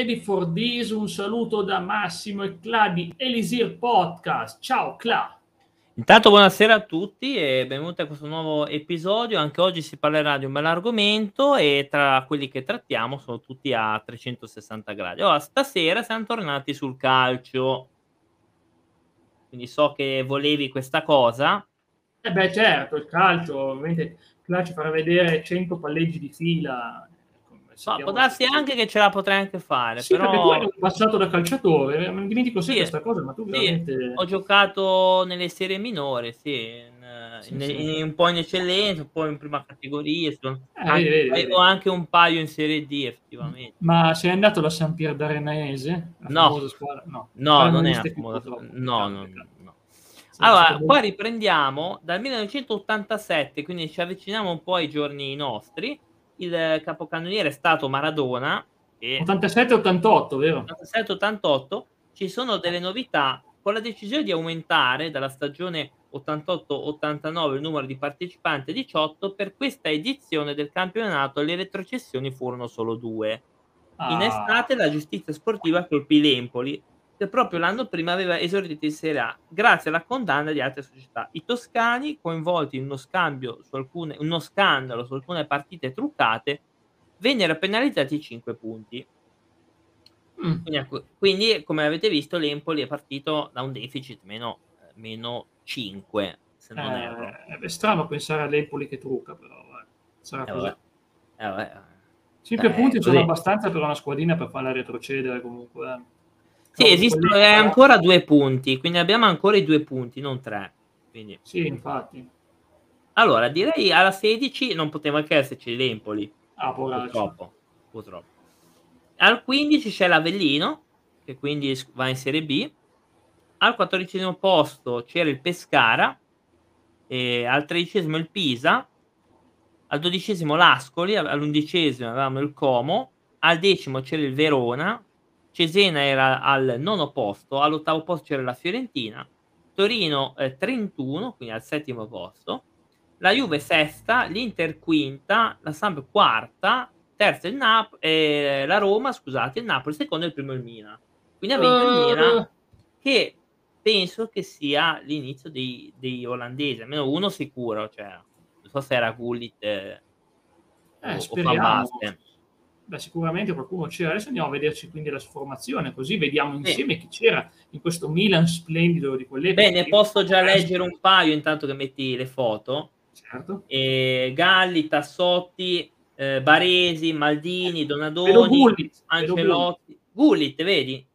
Ready for this? Un saluto da Massimo e Cla di Elisir Podcast. Ciao Cla. Intanto buonasera a tutti e benvenuti a questo nuovo episodio. Anche oggi si parlerà di un bel argomento e tra quelli che trattiamo sono tutti a 360 gradi. Allora, stasera siamo tornati sul calcio. Quindi so che volevi questa cosa. Eh beh, certo, il calcio, ovviamente, Cla ci farà vedere 100 palleggi di fila No, può darsi anche che ce la potrei anche fare. Sì, però... perché tu hai un passato da calciatore, eh, mi dimentico sempre sì, questa cosa, ma tu sì, veramente... Ho giocato nelle serie minori, sì, in, Sì, in, sì. in- un po' in eccellenza, un po' in prima categoria, sono- Eh, anche- vedi, vedi, anche un paio in serie D effettivamente. Ma sei andato alla San Pier d'Arenaese? La No. squadra? No, No, Ah, non è famosa-. No, no, no. Allora, qua riprendiamo dal 1987, quindi ci avviciniamo un po' ai giorni nostri. Il capocannoniere è stato Maradona. E 87-88, vero? 87-88 ci sono delle novità con la decisione di aumentare dalla stagione 88-89 il numero di partecipanti a 18 per questa edizione del campionato le retrocessioni furono solo due in Ah, estate la giustizia sportiva colpì l'Empoli che proprio l'anno prima aveva esordito in Serie A grazie alla condanna di altre società i toscani coinvolti in uno scambio su alcune uno scandalo su alcune partite truccate vennero penalizzati 5 punti mm. quindi, ecco, quindi, come avete visto, l'Empoli è partito da un deficit meno, eh, meno 5, se non erro. Eh, è strano pensare all'Empoli che trucca, però eh, sarà Eh, così. vabbè. Eh, vabbè. 5 Eh, punti sono così. abbastanza per una squadrina per farla retrocedere comunque. Sì, esistono eh, ancora due punti, quindi abbiamo ancora i due punti, non tre. Quindi. Sì, infatti. Allora, direi alla 16 non poteva che esserci l'Empoli, Ah, purtroppo. purtroppo. Al 15 c'è l'Avellino, che quindi va in Serie B. Al 14 posto c'era il Pescara, al 13 il Pisa, al 12 l'Ascoli, al- all'undicesimo avevamo il Como, al decimo c'era il Verona, Cesena era al nono posto, all'ottavo posto c'era la Fiorentina, Torino eh, 31, quindi al settimo posto, la Juve sesta, l'Inter quinta, la Samp quarta, terza il Nap- eh, la Roma, scusate, il Napoli secondo e il primo il Milan. Quindi ha vinto il Milan che penso che sia l'inizio dei, dei olandesi, almeno uno sicuro, cioè, non so se era Gullit eh, eh, o- o. Van Basten. Beh, sicuramente qualcuno c'era. Adesso andiamo a vederci quindi la formazione, così vediamo insieme chi c'era in questo Milan splendido di quell'epoca. Bene, posso già leggere un paio intanto che metti le foto. Certo. Eh, Galli, Tassotti, eh, Baresi, Maldini, Vedo Donadoni, Gullit, Ancelotti. Gullit, vedi?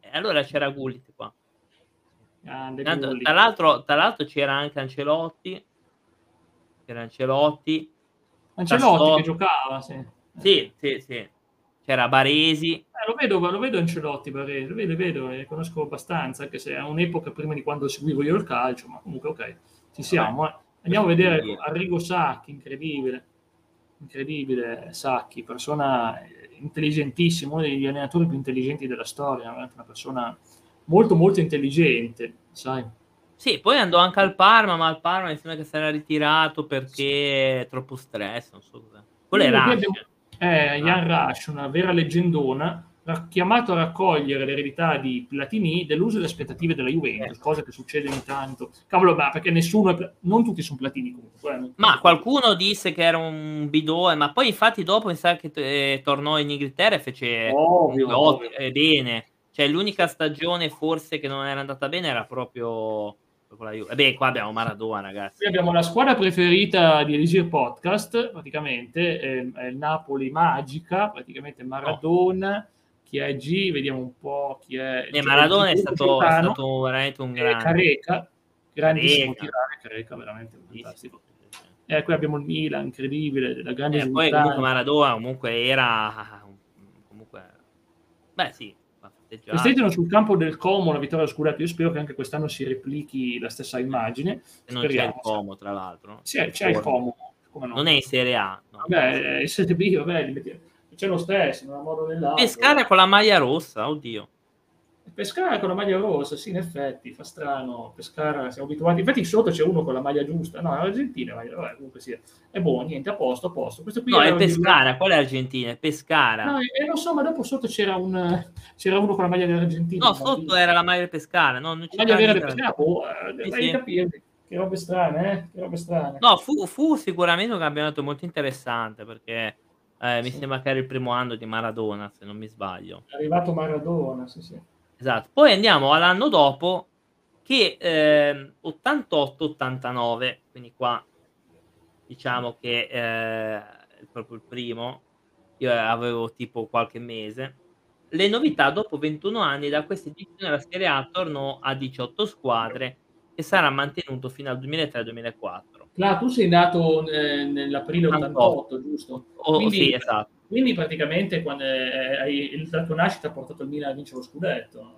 Eh, allora c'era Gullit qua. Grande Gullit. tra, l'altro, tra l'altro c'era anche Ancelotti. C'era Ancelotti. Ancelotti Tassotti. che giocava, sì. Sì, sì, sì. C'era Baresi. Eh, lo vedo, lo vedo Ancelotti, Baresi, lo vedo, vedo, e conosco abbastanza, anche se è un'epoca prima di quando seguivo io il calcio, ma comunque ok, ci siamo. eh. Andiamo a vedere Arrigo Sacchi, incredibile, incredibile Sacchi, persona eh, intelligentissima, uno degli allenatori più intelligenti della storia, una persona molto molto intelligente, sai. Sì, poi andò anche al Parma, ma al Parma mi sembra che si era ritirato perché troppo stress, non so cosa. Quello era abbiamo- eh, Jan Rasch, una vera leggendona, chiamato a raccogliere l'eredità di Platini dell'uso delle aspettative della Juventus, Eh. cosa che succede ogni tanto. Cavolo, ma perché nessuno, è non tutti sono Platini comunque. eh, Ma qualcuno disse che era un bidone, ma poi infatti dopo mi sa che eh, tornò in Inghilterra e fece Ovvio, ovvio. bene. Cioè l'unica stagione forse che non era andata bene era proprio, proprio la Juve. Beh, qua abbiamo Maradona, ragazzi. Qui abbiamo la squadra preferita di Elisir Podcast, praticamente è, è il Napoli Magica, praticamente Maradona, chi è G, vediamo un po' chi è... E Maradona è stato, è stato veramente un grande. Careca, grandissimo Careca. tirare, Careca, veramente fantastico. sì, sì. E qui abbiamo il Milan, incredibile, la grande Eh, poi comunque Maradona comunque era comunque beh sì. Festeggiano sul campo del Como la vittoria allo scudetto. Io spero che anche quest'anno si replichi la stessa immagine. Se non c'è il Speriamo. Como tra l'altro C'è, c'è il Como, no? non è in Serie A no. Vabbè, è Serie B, vabbè, c'è lo stesso, in una modo nell'altro. Pescara con la maglia rossa oddio Pescara con la maglia rossa, sì, in effetti, fa strano. Pescara, siamo abituati. Infatti, sotto c'è uno con la maglia giusta. No, è Argentina, ma vabbè, comunque sia. È buono, niente, a posto, a posto. Questo qui no, è Pescara, qual è Argentina? È Pescara. No, e non so, ma dopo sotto c'era, un, c'era uno con la maglia dell'Argentina. No, sotto era la maglia del Pescara. No, non c'era la maglia del Pescara, boh, eh, sì, sì. capire. Che robe strane, eh? Che robe strane. No, fu, fu sicuramente un campionato molto interessante perché eh, mi sembra che era il primo anno di Maradona, se non mi sbaglio. È arrivato Maradona, sì, sì. Esatto. Poi andiamo all'anno dopo, che eh, 88-89, quindi qua diciamo che eh, è proprio il primo, io avevo tipo qualche mese. Le novità dopo 21 anni da questa edizione la Serie A tornò a 18 squadre e sarà mantenuto fino al 2003-2004. Claro, tu sei nato eh, nell'aprile 88, giusto? Oh, quindi, sì, esatto. Quindi praticamente quando eh, hai, la tua nascita ha portato il Milan a vincere lo scudetto.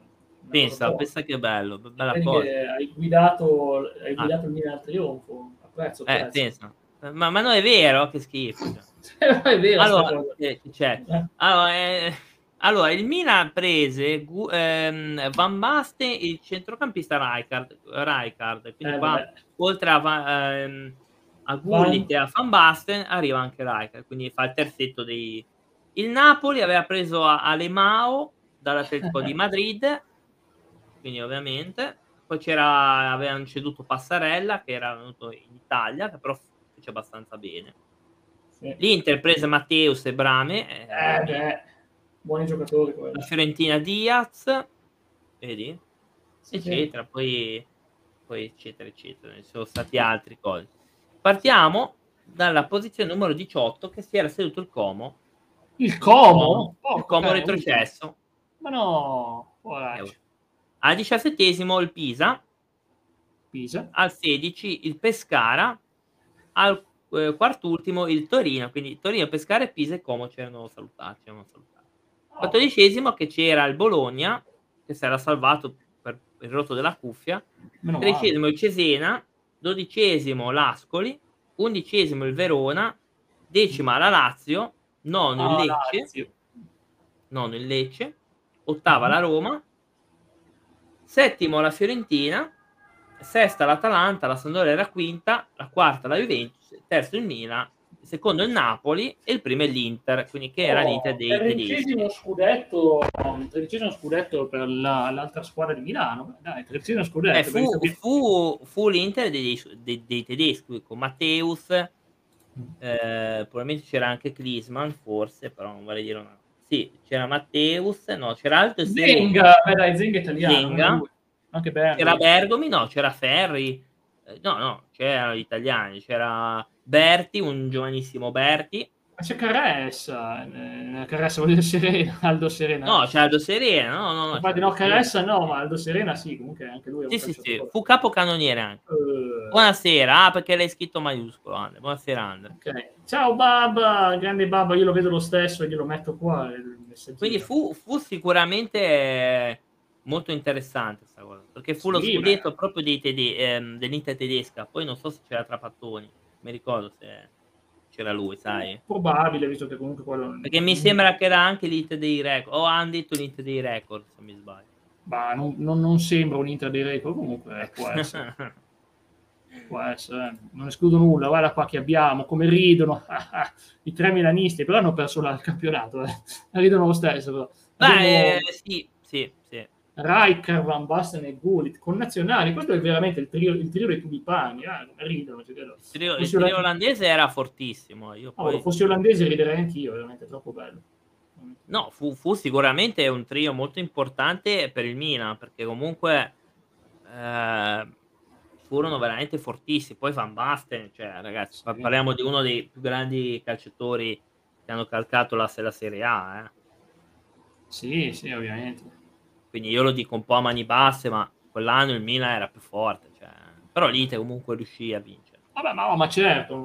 Pensa, pensa che bello, bella cosa. Hai guidato, hai ah. guidato il Milan al trionfo, apprezzo, apprezzo. Eh, pensa. Ma, ma non è vero, che schifo. è vero. Allora, cioè, allora, eh, allora, il Milan prese ehm, Van Basten il centrocampista Rijkaard, Rijkaard. Quindi eh, qua beh oltre a, ehm, a Gullit e a Van Basten arriva anche Rijkaard, quindi fa il terzetto dei... Il Napoli aveva preso Alemao dall'Atletico di Madrid, quindi ovviamente, poi c'era, avevano ceduto Passarella che era venuto in Italia, che però fece abbastanza bene. Sì. L'Inter prese Matteus e Brame, eh, eh, buoni giocatori. Quelli. La Fiorentina Diaz, vedi? Sì, eccetera. Sì. Poi poi eccetera eccetera, ne sono stati altri cose. Partiamo dalla posizione numero 18 che si era seduto il Como. Il Como? Il Como retrocesso. Ma no, eh, al diciassettesimo il Pisa. Pisa. Al 16 il Pescara. Al eh, quart'ultimo il Torino. Quindi Torino, Pescara e Pisa e Como c'erano salutati. C'erano salutati. Oh. Quattordicesimo che c'era il Bologna che si era salvato il rotto della cuffia, tredicesimo il Cesena, dodicesimo l'Ascoli, undicesimo il Verona, decima la Lazio, nono il ah, Lecce, nono il Lecce, ottava la Roma, settimo la Fiorentina, sesta l'Atalanta, la Sampdoria era quinta, la quarta la Juventus, terzo il Milan il secondo è il Napoli e il primo è l'Inter, quindi che era oh, l'Inter dei tredicesimo scudetto, tredicesimo scudetto per la, l'altra squadra di Milano. Dai, tredicesimo scudetto. Eh, fu, fu, fu, l'Inter dei, dei, dei, tedeschi con Matteus, eh, probabilmente c'era anche Klisman, forse, però non vorrei dire una. Sì, c'era Matteus, no, c'era altro. Zenga, beh dai, Zenga italiano. Zenga. Anche Bergomi. C'era Bergomi, no, c'era Ferri. Eh, no, no, c'erano gli italiani, c'era Berti, un giovanissimo Berti. Ma c'è Caressa, eh, Caressa voglio dire Serena, Aldo Serena. No, c'è Aldo Serena, no, no. no Infatti no, Caressa no, ma Aldo Serena sì, comunque anche lui. Sì, sì, sì, fu capocannoniere anche. Uh... Buonasera, ah perché l'hai scritto maiuscolo, Andre. Buonasera, Andre. Okay. Ciao Baba, grande Baba, io lo vedo lo stesso e glielo metto qua. Quindi fu, fu sicuramente molto interessante questa cosa, perché fu sì, lo scudetto beh. proprio dei tede- ehm, dell'Inter tedesca, poi non so se c'era Trapattoni mi ricordo se c'era lui, sai? Probabile, visto che comunque quello... Perché mi sembra che era anche l'Inter dei record, o hanno detto l'Inter dei record, se mi sbaglio. Ma non, non, non sembra un Inter dei record, comunque può essere. può essere, eh. non escludo nulla, guarda qua che abbiamo, come ridono i tre milanisti, però hanno perso il campionato, eh. ridono lo stesso. Però. Beh, abbiamo... eh, sì, sì, sì. Rijker, Van Basten e Gullit con nazionali. Questo è veramente il trio, il trio dei tulipani. Ah, ridono. Cioè, il trio, il trio olandese era fortissimo. Io poi... oh, fossi olandese riderei anch'io, veramente troppo bello. No, fu, fu, sicuramente un trio molto importante per il Milan perché comunque eh, furono veramente fortissimi. Poi Van Basten, cioè, ragazzi, sì. parliamo di uno dei più grandi calciatori che hanno calcato la, la Serie A. Eh. Sì, sì, ovviamente quindi io lo dico un po' a mani basse, ma quell'anno il Milan era più forte. Cioè... Però l'Inter comunque riuscì a vincere. Vabbè, ma, ma certo,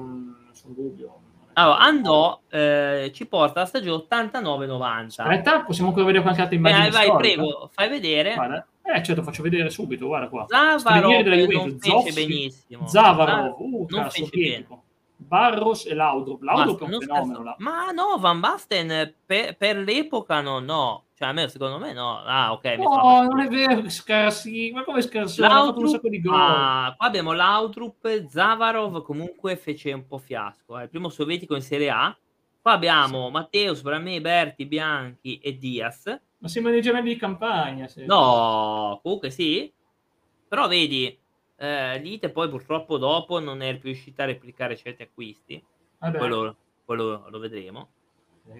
nessun dubbio. Allora, andò, eh, ci porta la stagione 89-90. Aspetta, possiamo ancora vedere qualche altra immagine eh, Vai, storica? prego, fai vedere. Guarda. Eh, certo, faccio vedere subito, guarda qua. Zavarov non fece Zoffi, benissimo. Zavarov, uh, non fece bene. Barros e Laudrup. Laudrup è un fenomeno. Scherzo. Ma no, Van Basten per, per l'epoca no, no Cioè, almeno secondo me no. Ah, ok. No, non è vero scarsi. Ma come scarsi? Ha fatto un sacco di gol. Ah, qua abbiamo l'Autrup. Zavarov comunque fece un po' fiasco. Eh. Il primo sovietico in Serie A. Qua abbiamo sì. Matteus, Bramé, Berti, Bianchi e Diaz. Ma sembra dei gemelli di campagna. Sì. No, comunque sì. Però vedi, eh, Lite poi purtroppo dopo non è riuscita a replicare certi acquisti. Quello, quello lo vedremo.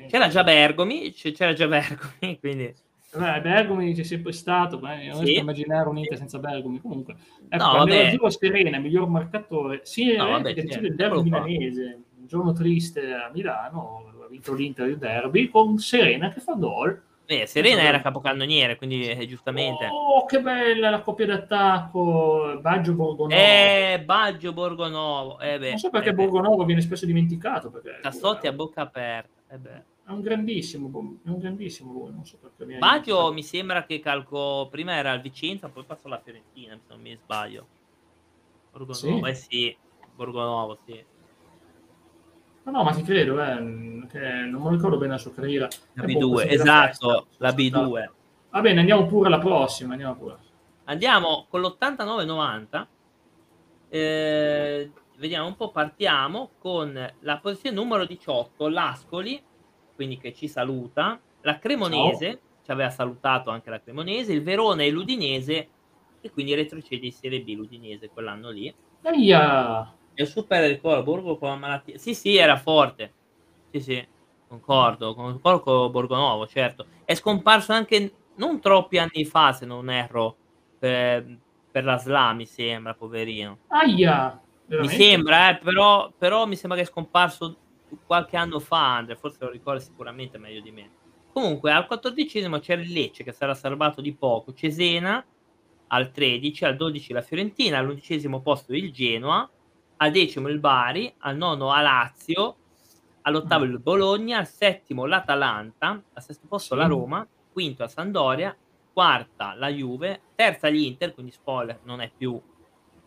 C'era già Bergomi, c'era già Bergomi, quindi... Beh, Bergomi c'è sempre stato, ma non sì. immaginare un Inter senza Bergomi. Comunque, ecco, no, vabbè. Serena, miglior marcatore, sì, no, vabbè, certo, il derby milanese, un giorno triste a Milano, ha vinto l'Inter il derby, con Serena che fa gol. Beh, Serena era capocannoniere, quindi eh, giustamente. Oh, che bella la coppia d'attacco, Baggio Borgonovo. Eh, Baggio Borgonovo. Eh beh, non so perché eh Borgonovo viene spesso dimenticato. Perché, Cassotti a bocca aperta. Eh è un grandissimo, è un grandissimo gol, non so perché mi Baggio mi sembra che calco prima era al Vicenza, poi passò alla Fiorentina, se non mi sbaglio. Borgonovo, sì. eh sì, Borgonovo, sì. No, no, ma ti credo, eh, che non mi ricordo bene la sua carriera. La B2, esatto, la B2. Va bene, andiamo pure alla prossima, andiamo pure. Andiamo con l'89-90. Eh, vediamo un po', partiamo con la posizione numero 18, l'Ascoli, quindi che ci saluta, la Cremonese, Ciao. ci aveva salutato anche la Cremonese, il Verona e l'Udinese, e quindi retrocede in Serie B l'Udinese quell'anno lì. Aia. E il Super ricordo, Borgo con la malattia. Sì, sì, era forte. Sì, sì, concordo, concordo con Borgonovo, certo. È scomparso anche non troppi anni fa, se non erro, per, per la SLA, mi sembra, poverino. Aia. Veramente? Mi sembra, eh, però, però, mi sembra che è scomparso qualche anno fa, Andre, forse lo ricorda sicuramente meglio di me. Comunque, al quattordicesimo c'era il Lecce che sarà salvato di poco, Cesena al 13, al 12 la Fiorentina, all'undicesimo posto il Genoa, al decimo il Bari, al nono a Lazio, all'ottavo il Bologna, al settimo l'Atalanta, al sesto posto la Roma, quinto la Sandoria, quarta la Juve, terza l'Inter, quindi spoiler, non è più...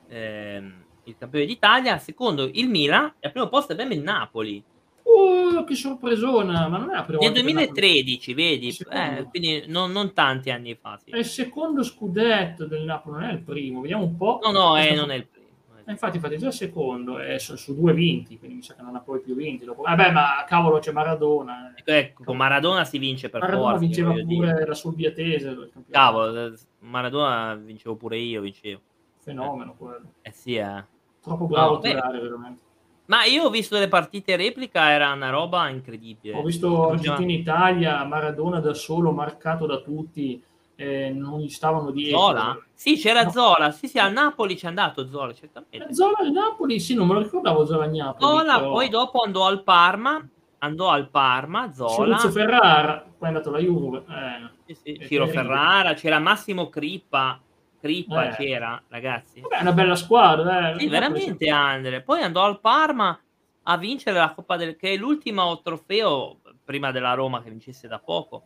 Ehm, il campione d'Italia, secondo il Milan e al primo posto abbiamo il Napoli. Oh, che sorpresona! Ma non è la prima Nel 2013, vedi, eh, quindi non, non, tanti anni fa. Sì. È il secondo scudetto del Napoli, non è il primo. Vediamo un po'. No, no, eh, non è il primo. Eh, infatti, infatti, è già il secondo, è su, su, due vinti, quindi mi sa che non ha poi più vinti. Dopo. Vabbè, ma cavolo, c'è Maradona. Ecco, ecco con Maradona si vince per Maradona forza. vinceva pure dire. la Solbiatese. Cavolo, eh, Maradona vincevo pure io, vincevo. Fenomeno quello. Eh sì, eh. Troppo bravo no, a tirare, veramente. Ma io ho visto le partite replica, era una roba incredibile. Ho visto Argentina-Italia, Maradona da solo, marcato da tutti, eh, non gli stavano dietro. Zola? Sì, c'era no. Zola. Sì, sì, al Napoli c'è andato Zola, certamente. Eh, Zola al Napoli, sì, non me lo ricordavo Zola al Napoli. Zola, però... poi dopo andò al Parma, andò al Parma, Zola. Ceruzzo Ferrara, poi è andato alla Juve. Eh, sì, sì, Ciro Ferrara, c'era Massimo Crippa, Crippa eh. c'era, ragazzi. Vabbè, è una bella squadra, eh. Sì, veramente, Andre. Poi andò al Parma a vincere la Coppa del... che è l'ultimo trofeo, prima della Roma che vincesse da poco,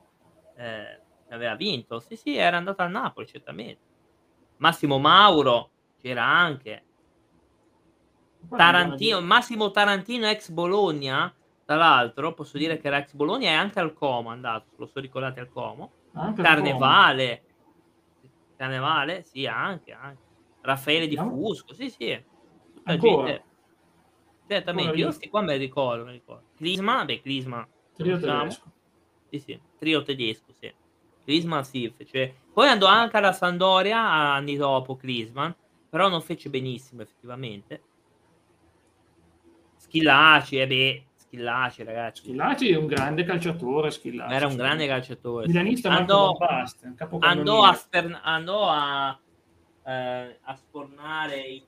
eh, aveva vinto. Sì, sì, era andato al Napoli, certamente. Massimo Mauro c'era anche. Tarantino, Massimo Tarantino ex Bologna, tra l'altro, posso dire che era ex Bologna e anche al Como andato, lo so ricordate al Como. Anche Carnevale, Carnevale? Sì, anche, anche. Raffaele Di Fusco, sì, sì. Tutta Ancora? gente. Certamente, io sti qua me li ricordo, me ricordo. Clisma, beh, Clisma. Trio diciamo. tedesco. Sì, sì, trio tedesco, sì. Clisman sì, fece... Poi andò anche alla Sandoria anni dopo Clisman, però non fece benissimo effettivamente. Schillaci, eh beh, Schillaci, ragazzi. Schillaci è un grande calciatore. Schillaci. Era un grande calciatore. Milanista andò, andò, a, sper, andò a, eh, a sfornare. In...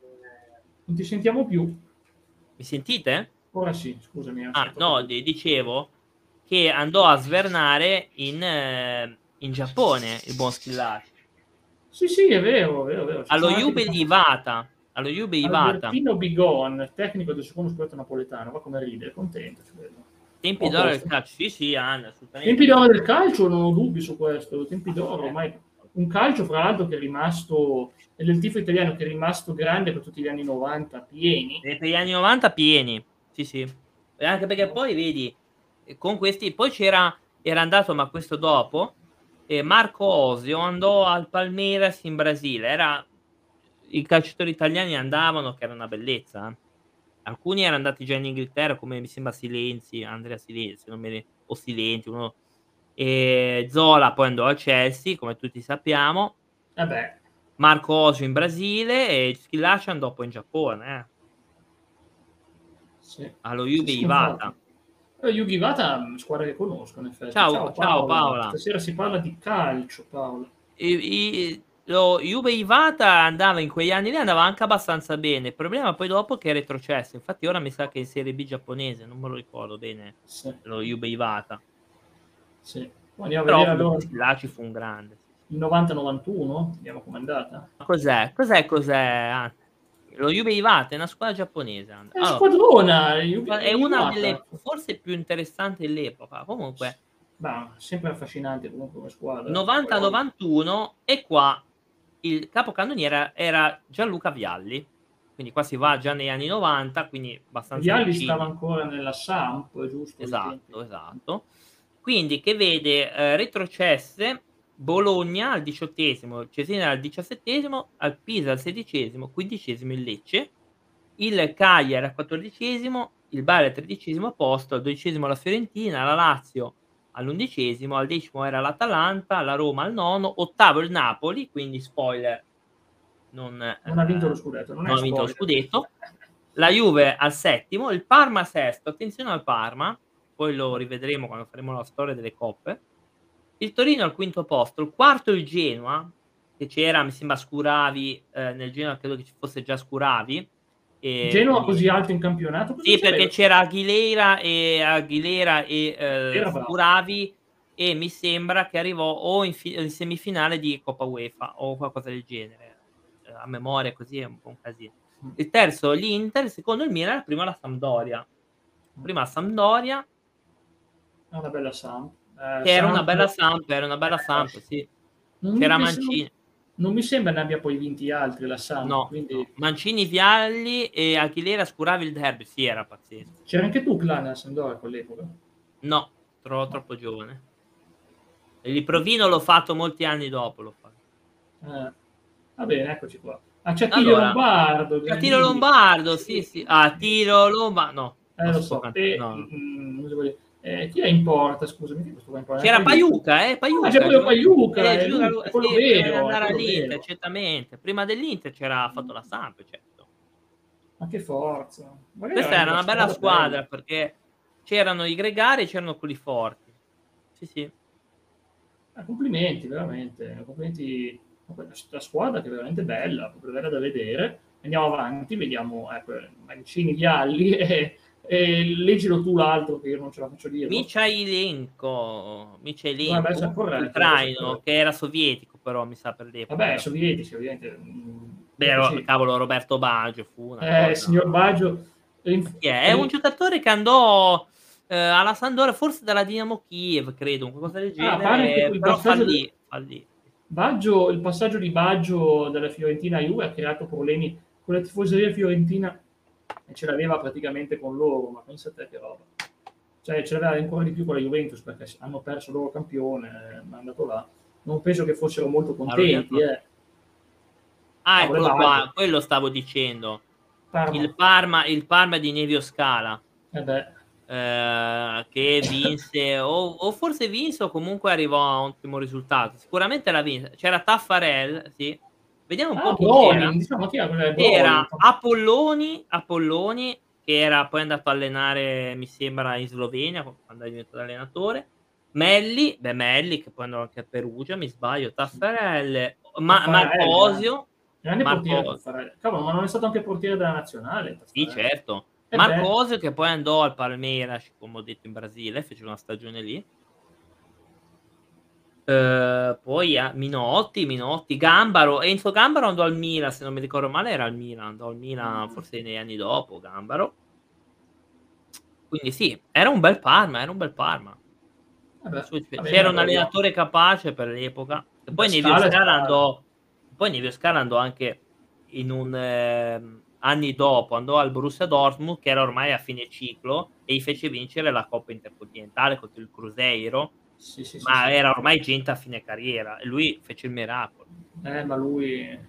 Non ti sentiamo più. Mi sentite? Ora sì, scusami. Ah, no, d- dicevo che andò a svernare in, eh, in Giappone il buon Schillaci. Sì, sì, è vero, è vero. È vero. Allo Juve di Ivata allo Juve Ivata. Albertino Bigon, tecnico del secondo scudetto napoletano, ma come ride, è contento. Tempi d'oro del calcio, sì, sì, Anna, assolutamente. Tempi d'oro del calcio, non ho dubbi su questo. Tempi d'oro, ormai un calcio, fra l'altro, che è rimasto, è del tifo italiano che è rimasto grande per tutti gli anni 90, pieni. E per gli anni 90 pieni, sì, sì. E anche perché poi, vedi, con questi, poi c'era, era andato, ma questo dopo, E Marco Osio andò al Palmeiras in Brasile. Era... I calciatori italiani andavano, che era una bellezza. Eh. Alcuni erano andati già in Inghilterra, come mi sembra Silenzi, Andrea Silenzi, non mi... o Silenti, uno... E Zola poi andò al Chelsea, come tutti sappiamo. Vabbè. Marco Osio in Brasile e Schillaci andò poi in Giappone. Eh. Sì. Allo Juve sì, Ivata. Yugi Ivata, squadra che conosco in effetti. Ciao, ciao, ciao Paola. Paola. Stasera si parla di calcio, Paolo. I, i, lo Juve Ivata andava in quegli anni lì, andava anche abbastanza bene. Il problema poi dopo è che è retrocesso. Infatti ora mi sa che è in Serie B giapponese, non me lo ricordo bene. Sì. Lo Juve Ivata. Sì. Andiamo Però, a vedere allora. Là ci fu un grande. Il 90-91, vediamo com'è andata. Cos'è? Cos'è? Cos'è? Lo Juve Ivata è una squadra giapponese. È una squadrona. Juve, è una delle forse più interessanti dell'epoca. Comunque, Beh, sempre affascinante comunque come squadra. 90-91 e qua il capocannoniere era Gianluca Vialli. Quindi qua si va già negli anni 90, quindi abbastanza Vialli vicino. stava ancora nella Samp, giusto? Esatto, esatto. Quindi che vede eh, retrocesse Bologna al diciottesimo, Cesena al diciassettesimo, al Pisa al sedicesimo, quindicesimo il Lecce, il Cagliari al quattordicesimo, il Bari al tredicesimo posto, al dodicesimo la Fiorentina, la Lazio all'undicesimo, al decimo era l'Atalanta, la Roma al nono, ottavo il Napoli, quindi spoiler, non, non ha vinto lo scudetto, non, non ha vinto lo scudetto, la Juve al settimo, il Parma sesto, attenzione al Parma, poi lo rivedremo quando faremo la storia delle coppe, il Torino al quinto posto, il quarto il Genoa, che c'era, mi sembra, Scuravi, eh, nel Genoa credo che ci fosse già Scuravi. E, quindi... così alto in campionato? Sì, perché c'era Aguilera e, Aguilera e eh, Scuravi e mi sembra che arrivò o in, fi- in, semifinale di Coppa UEFA o qualcosa del genere. Eh, a memoria così è un po' un casino. Mm. Il terzo l'Inter, il secondo il Milan, il primo la Sampdoria. Prima la Sampdoria. Una bella Samp. Eh, che era una bella Samp, era una bella Samp, sì. Non C'era Mancini. Non, mi sembra ne abbia poi vinti altri la Samp. No, quindi... no. Mancini, Vialli e Aguilera scuravi il derby, sì, era pazzesco. C'era anche tu, Clan, a Sandora a quell'epoca? No, troppo, troppo giovane. E il Provino l'ho fatto molti anni dopo, l'ho fatto. Eh, va bene, eccoci qua. Ah, c'è Tiro allora, Lombardo. C'è Tiro Lombardo, sì, sì. Ah, Tiro Lombardo, no. Eh, lo so. E, no. Mh, mm, eh, chi è in porta? Scusami, C'era Paiuca, eh? Paiuca. Ah, c'è quello Paiuca, eh, eh, lui, quello sì, vero. Andare all'Inter, certamente. Prima dell'Inter c'era fatto la Samp, certo. Ma che forza. Magari Questa era una bella squadra bella. perché c'erano i gregari e c'erano quelli forti. Sì, sì. Ah, complimenti, veramente. Complimenti a questa squadra che è veramente bella, proprio bella da vedere. Andiamo avanti, vediamo ecco, Mancini, Vialli e e leggilo tu l'altro che io non ce la faccio dire. Michailenko, Michailenko ucraino, che era sovietico però mi sa per l'epoca. Vabbè, sovietici ovviamente. Beh, sì. cavolo, Roberto Baggio fu una Eh, cosa. signor Baggio. È un giocatore che andò eh, alla Sandora, forse dalla Dinamo Kiev, credo, qualcosa del ah, genere, ah, però fallì, di... fallì. Baggio, il passaggio di Baggio dalla Fiorentina a Juve ha creato problemi con la tifoseria fiorentina e ce l'aveva praticamente con loro, ma pensa a te che roba. Cioè ce l'aveva ancora di più con la Juventus perché hanno perso il loro campione, è andato là. Non penso che fossero molto contenti. Eh. Ah, eccolo qua, quello stavo dicendo. Parma. Il, Parma, il Parma di Nevio Scala. Eh eh, che vinse o, o, forse vinse o comunque arrivò a un ottimo risultato sicuramente la vinse c'era Taffarel sì, Vediamo un ah, po' Broni, era. Diciamo chi era, era Apolloni, Apolloni, che era poi andato a allenare, mi sembra, in Slovenia, quando è diventato allenatore. Melli, beh, Melli, che poi andò anche a Perugia, mi sbaglio, Taffarelle, Ma- Marcosio. Grande Marco... Cavolo, ma non è stato anche portiere della nazionale? Sì, certo. Eh Marcosio, che poi andò al Palmeiras, come ho detto, in Brasile, fece una stagione lì. Uh, poi a Minotti, Minotti, Gambaro, Enzo Gambaro andò al Milan, se non mi ricordo male era al Milan, andò al Milan mm. forse nei anni dopo Gambaro. Quindi sì, era un bel Parma, era un bel Parma. Vabbè, C'era un allenatore capace per l'epoca. E poi Nevio Scala andò, poi Nevio Scala andò anche in un eh, anni dopo, andò al Borussia Dortmund che era ormai a fine ciclo e gli fece vincere la Coppa Intercontinentale contro il Cruzeiro Sì, sì, ma sì, era ormai gente a fine carriera e lui fece il miracolo. Eh, ma lui è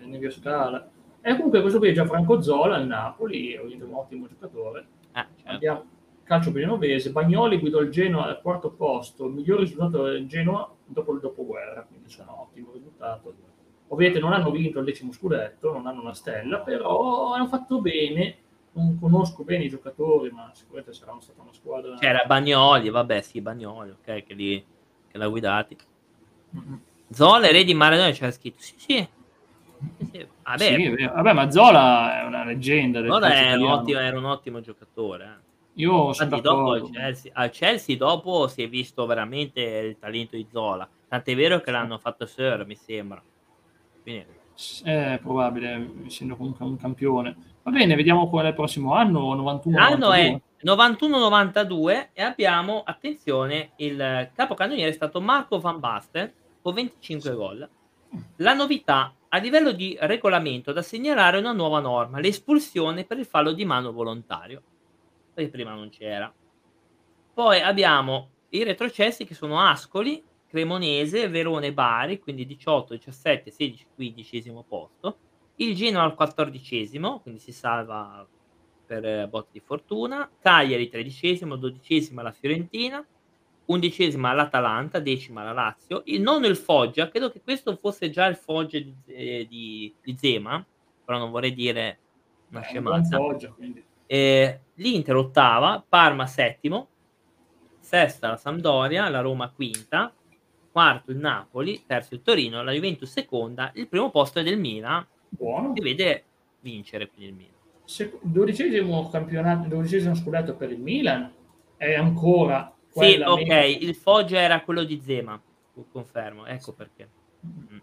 in via Scala. E comunque questo qui è Gianfranco Zola al Napoli, è un ottimo giocatore. Eh, certo. Abbiamo calcio genovese, Bagnoli guidò il Genoa al quarto posto, il miglior risultato del Genoa dopo il dopoguerra, quindi sono ottimo risultato. Ovviamente non hanno vinto il decimo scudetto, non hanno una stella, però hanno fatto bene. Non conosco bene i giocatori, ma sicuramente saranno stata una squadra. C'era Bagnoli, vabbè, sì, Bagnoli, ok, che, li, che l'ha guidati. Mm-hmm. Zola e Re di Maradona c'era scritto, sì, sì. sì. Vabbè, Sì, vabbè, ma Zola è una leggenda. Zola è un ottimo, era un ottimo giocatore. eh. Io sono Infatti, dopo al Chelsea, al Chelsea dopo si è visto veramente il talento di Zola. Tant'è vero che l'hanno fatto Sir, mi sembra. Quindi, È probabile, essendo comunque un campione. Va bene, vediamo qual è il prossimo anno. 91 L'anno è 92. 91-92 e abbiamo, attenzione, il capocannoniere è stato Marco Van Basten con 25 gol. La novità, a livello di regolamento, da segnalare una nuova norma, l'espulsione per il fallo di mano volontario, perché prima non c'era. Poi abbiamo i retrocessi che sono Ascoli, Cremonese, Verone Bari, quindi 18, 17, 16, 15 posto. Il Genoa al 14, quindi si salva per eh, botte di fortuna. Cagliari 13, 12 la Fiorentina, 11 l'Atalanta, decima la Lazio. Il nono il Foggia, credo che questo fosse già il Foggia di, eh, di, di Zema, però non vorrei dire una È un scemata. Foggia. Eh, L'Inter ottava, Parma settimo, sesta la Sampdoria, la Roma quinta, quarto il Napoli, terzo il Torino, la Juventus seconda, il primo posto è del Milan, Buono. si vede vincere quindi il Milan. Se- dodicesimo campionato, dodicesimo scudetto per il Milan è ancora Sì, ok, meta- il Foggia era quello di Zema, lo confermo, ecco perché. Mm.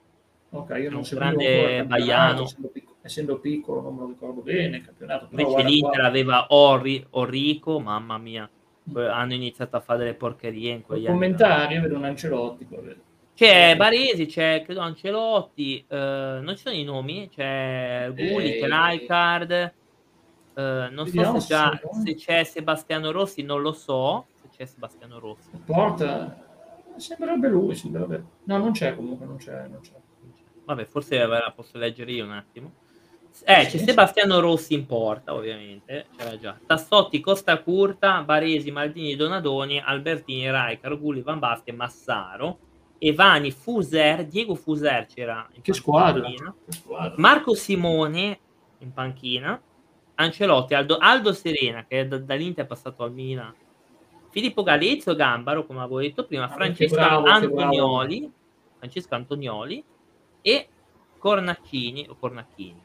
Ok, io non seguivo grande Baiano. essendo, pic- essendo piccolo non me lo ricordo bene il campionato. però Invece l'Inter qua, aveva Orri, Orrico, mamma mia, que- hanno iniziato a fare delle porcherie in quegli anni. commentario vedo un Ancelotti. qua, vedo. C'è Baresi, c'è credo Ancelotti, eh, non ci sono i nomi, c'è Gulli, Eh, c'è Rijkaard, eh, non so se, già, se c'è Sebastiano Rossi, non lo so se c'è Sebastiano Rossi. Porta, sembrerebbe lui, sembrerebbe. No, non c'è comunque, non c'è. Non c'è. Vabbè, forse la posso leggere io un attimo. Eh, c'è. Sebastiano Rossi in porta, ovviamente, c'era già. Tassotti, Costa Curta, Baresi, Maldini, Donadoni, Albertini, Rijkaard, Gulli, Van Basten, Massaro, Evani, Fuser, Diego Fuser c'era in Che squadra? Che squadra. Marco Simone in panchina, Ancelotti, Aldo, Aldo Serena che da- dall'Inter è passato al Milan, Filippo Galezzo Gambaro, come avevo detto prima, Ah, Francesco bravo, Antonioli, Francesco Antonioli. E Cornaccini o Cornacchini.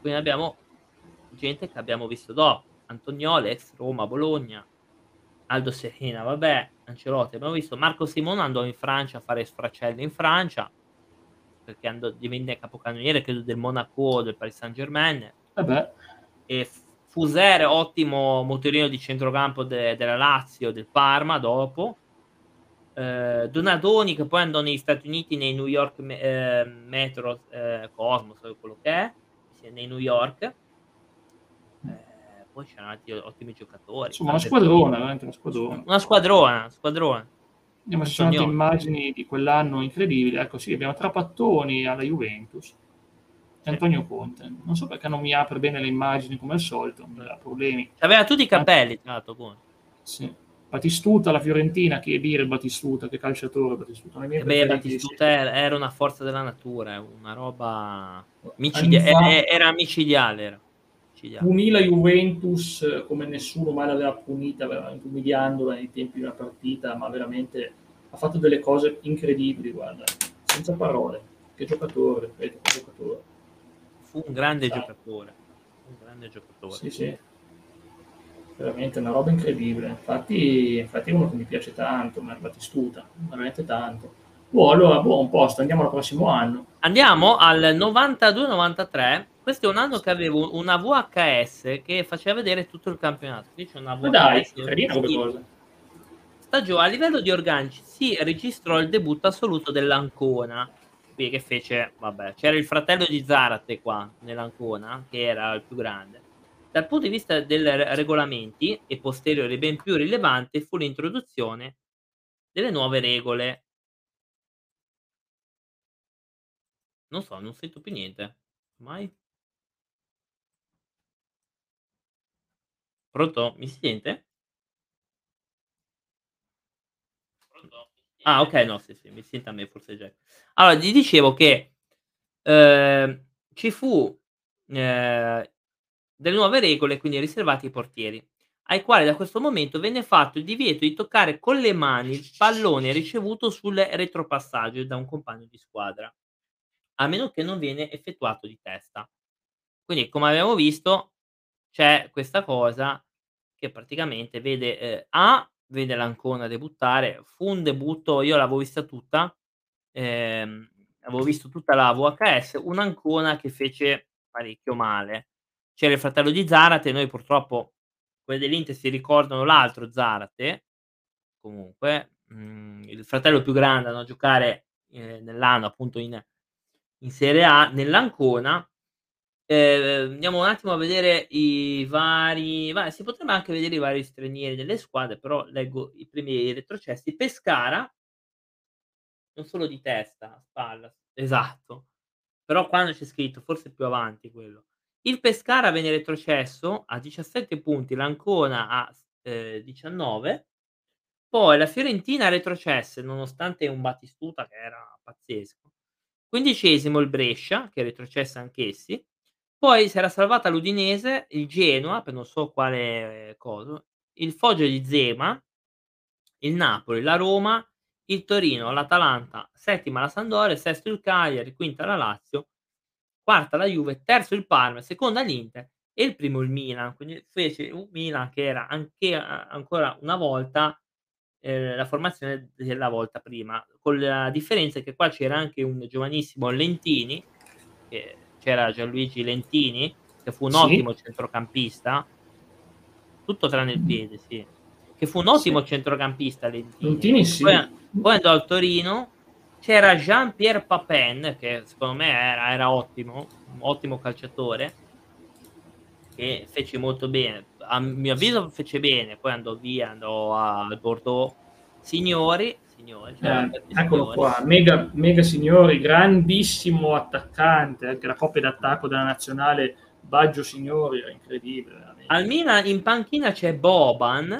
Quindi abbiamo gente che abbiamo visto dopo, Antonioli, ex Roma, Bologna, Aldo Serena, vabbè, Ancelotti, abbiamo visto Marco Simone andò in Francia a fare sfracello in Francia perché andò, divenne capocannoniere credo del Monaco o del Paris Saint Germain Vabbè, e Fuser ottimo motorino di centrocampo de- della Lazio del Parma dopo. Eh, Donadoni che poi andò negli Stati Uniti nei New York eh, Metro eh, Cosmos quello che è nei New York. Eh, poi c'erano altri ottimi giocatori insomma, una squadrona, veramente una squadrona. una squadrona squadrona sono altre Antonioli. immagini di quell'anno incredibili. Ecco, sì, abbiamo Trapattoni alla Juventus e Antonio Conte. Non so perché non mi apre bene le immagini come al solito, ha problemi. aveva tutti i capelli tra l'altro Conte. Sì. Batistuta alla Fiorentina, che dire Batistuta, che calciatore Batistuta. Eh beh, Batistuta era, una forza della natura, è una roba micidia- eh, era micidiale. Era. Punì la Juventus eh, come nessuno mai l'aveva punita, veramente umiliandola nei tempi di una partita, ma veramente ha fatto delle cose incredibili, guarda, senza parole. Che giocatore, ripeto, che giocatore. Fu un grande Sa. giocatore. Un grande giocatore. Sì, sì. Veramente una roba incredibile. Infatti, infatti è uno che mi piace tanto, ma è Batistuta, veramente tanto. Boh, allora, buon posto, andiamo al prossimo anno. Andiamo al 92-93. Questo è un anno che avevo una VHS che faceva vedere tutto il campionato. Qui c'è una Ma dai, VHS. carina come cosa. stagione a livello di organici si registrò il debutto assoluto dell'Ancona qui che fece vabbè c'era il fratello di Zarate qua nell'Ancona che era il più grande dal punto di vista dei regolamenti e posteriori ben più rilevante fu l'introduzione delle nuove regole. Non so, non sento più niente. Mai? Pronto? Mi si sente? Ah, ok, no, sì, sì, mi sente a me forse già. Allora, gli dicevo che eh, ci fu eh, delle nuove regole, quindi riservati ai portieri, ai quali da questo momento venne fatto il divieto di toccare con le mani il pallone ricevuto sul retropassaggio da un compagno di squadra, a meno che non viene effettuato di testa. Quindi, come abbiamo visto, c'è questa cosa che praticamente vede eh, A vede l'Ancona debuttare. Fu un debutto, io l'avevo vista tutta, ehm, avevo visto tutta la VHS, un'Ancona che fece parecchio male. C'era il fratello di Zarate, noi purtroppo quelli dell'Inter si ricordano l'altro Zarate, comunque, mh, mhmm, il fratello più grande a giocare eh, nell'anno appunto in, in Serie A, nell'Ancona, eh, andiamo un attimo a vedere i vari. Va, si potrebbe anche vedere i vari stranieri delle squadre, però leggo i primi retrocessi. Pescara, non solo di testa, spalla, esatto. Però quando c'è scritto, forse più avanti quello. Il Pescara venne retrocesso a 17 punti, l'Ancona a eh, 19. Poi la Fiorentina retrocesse nonostante un Battistuta che era pazzesco. Quindicesimo il Brescia, che retrocesse anch'essi. Poi si era salvata l'Udinese, il Genoa, per non so quale coso, il Foggia di Zema, il Napoli, la Roma, il Torino, l'Atalanta, settima la Sandoria, sesto il Cagliari, quinta la Lazio, quarta la Juve, terzo il Parma, seconda l'Inter e il primo il Milan. Quindi fece un Milan che era anche ancora una volta eh, la formazione della volta prima, con la differenza che qua c'era anche un giovanissimo Lentini che c'era Gianluigi Lentini, che fu un sì. ottimo centrocampista, tutto tranne il piede, sì, che fu un ottimo sì. centrocampista Lentini. Lentini sì. Poi, poi, andò al Torino, c'era Jean-Pierre Papin, che secondo me era, era ottimo, un ottimo calciatore, che fece molto bene. A mio avviso fece bene, poi andò via, andò al Bordeaux. Signori, signori. Cioè eh, eccolo signori. qua, mega, mega signori, grandissimo attaccante, anche la coppia d'attacco della nazionale Baggio Signori era incredibile. Veramente. Al Milan in panchina c'è Boban,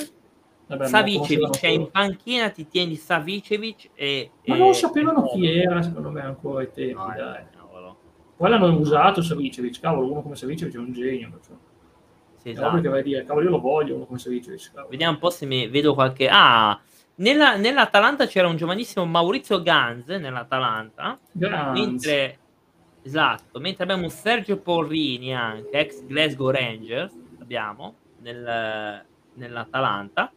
Vabbè, Savicevic, cioè in panchina ti tieni Savicevic e... Ma non sapevano chi era, secondo me, ancora ai tempi, no, dai. Poi l'hanno usato Savicevic, cavolo, uno come Savicevic è un genio. Cioè. Sì, esatto. che vai a dire, cavolo, io lo voglio uno come Savicevic. Cavolo. Vediamo un po' se mi vedo qualche... Ah, nella, nell'Atalanta c'era un giovanissimo Maurizio Ganz nell'Atalanta, Ganz. mentre esatto, mentre abbiamo Sergio Porrini anche, ex Glasgow Rangers, abbiamo nel, nell'Atalanta.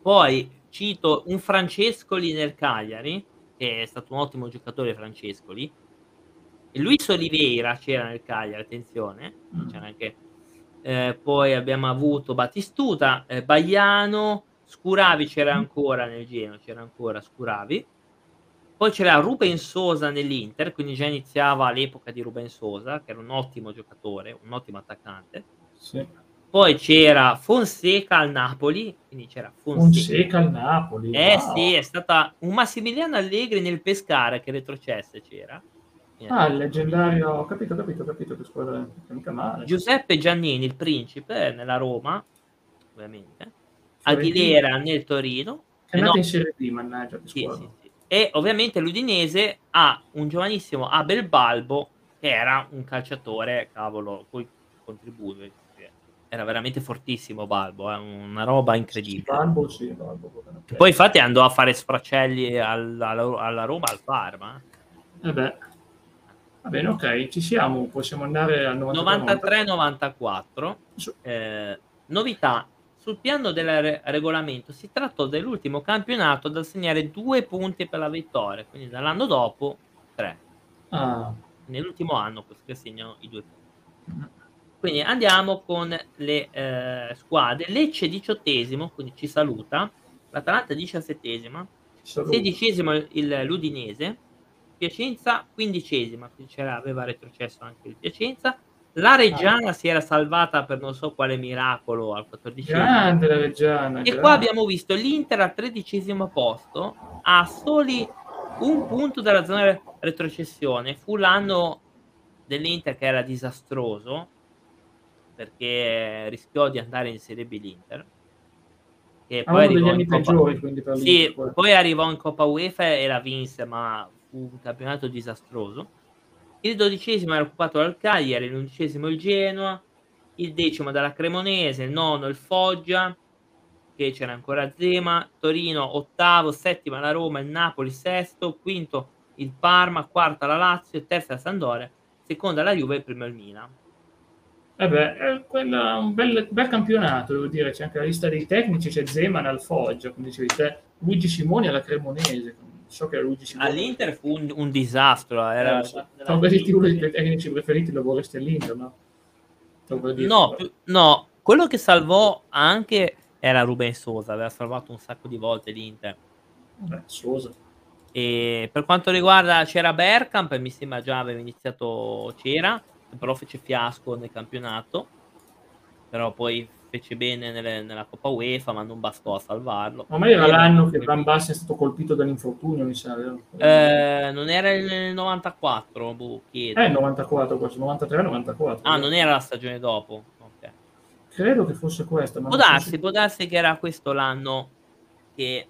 Poi cito un Francescoli nel Cagliari, che è stato un ottimo giocatore Francescoli. E Luis Oliveira c'era nel Cagliari, attenzione, mm. c'era anche eh, poi abbiamo avuto Battistuta, eh, Bagliano, Scuravi c'era ancora nel Genoa, c'era ancora Scuravi. Poi c'era Ruben Sosa nell'Inter, quindi già iniziava l'epoca di Ruben Sosa, che era un ottimo giocatore, un ottimo attaccante. Sì. Poi c'era Fonseca al Napoli, quindi c'era Fonseca, Fonseca al Napoli. Eh wow. sì, è stata un Massimiliano Allegri nel Pescara che retrocesse c'era. Ah, il leggendario, ho capito, capito, capito che squadra è, mica male. Giuseppe Giannini, il principe, nella Roma, ovviamente. Aguilera nel Torino. È andato no, in Serie B, mannaggia. Sì, sì, sì. E ovviamente l'Udinese ha un giovanissimo Abel Balbo, che era un calciatore, cavolo, cui contribuì. Era veramente fortissimo Balbo, è eh? una roba incredibile. Balbo, sì, Balbo. Poi infatti andò a fare sfracelli alla, alla Roma, al Parma. Eh beh. Va bene, ok, ci siamo, possiamo andare al 93-94. Eh, novità, sul piano del re- regolamento si trattò dell'ultimo campionato ad assegnare due punti per la vittoria, quindi dall'anno dopo tre. Ah. Nell'ultimo anno che assegnano i due punti. Quindi andiamo con le eh, squadre. Lecce diciottesimo, quindi ci saluta. L'Atalanta diciassettesima. Sedicesimo il, l'Udinese. Piacenza quindicesima, quindi c'era, aveva retrocesso anche il Piacenza. La Reggiana ah. si era salvata per non so quale miracolo al 14 Grande la Reggiana. E grande. qua abbiamo visto l'Inter al tredicesimo posto, a soli un punto dalla zona retrocessione. Fu l'anno dell'Inter che era disastroso, perché rischiò di andare in Serie B l'Inter. E poi arrivò, in Coppa... Peggiori, sì, poi arrivò in Coppa UEFA e la vinse, ma un campionato disastroso il dodicesimo era occupato dal Cagliari, l'undicesimo il Genoa, il decimo dalla Cremonese, il nono il Foggia, che c'era ancora Zema, Torino ottavo, settima la Roma, il Napoli sesto, quinto il Parma, quarta la Lazio, terza la Sandoria, seconda la Juve e primo il Milan. Eh beh, è un bel, bel, campionato, devo dire, c'è anche la lista dei tecnici, c'è Zeman al Foggia, come dicevi te, Luigi Simoni alla Cremonese, so che Luigi si all'Inter fu un, un disastro era eh, per dirti uno dei tecnici preferiti lo vorresti all'Inter no? no, più, no quello che salvò anche era Ruben Sosa aveva salvato un sacco di volte l'Inter. Beh, Sosa e per quanto riguarda c'era Bergkamp mi sembra già aveva iniziato c'era però fece fiasco nel campionato. Però poi fece bene nelle, nella Coppa UEFA, ma non bastò a salvarlo. Ma era l'anno che Van Basten è stato colpito dall'infortunio, mi sa, eh, non era il 94, boh, chiedo. Eh, 94 questo, 93-94. Ah, non era la stagione dopo. Okay. Credo che fosse questa. Ma può darsi, può darsi che era questo l'anno che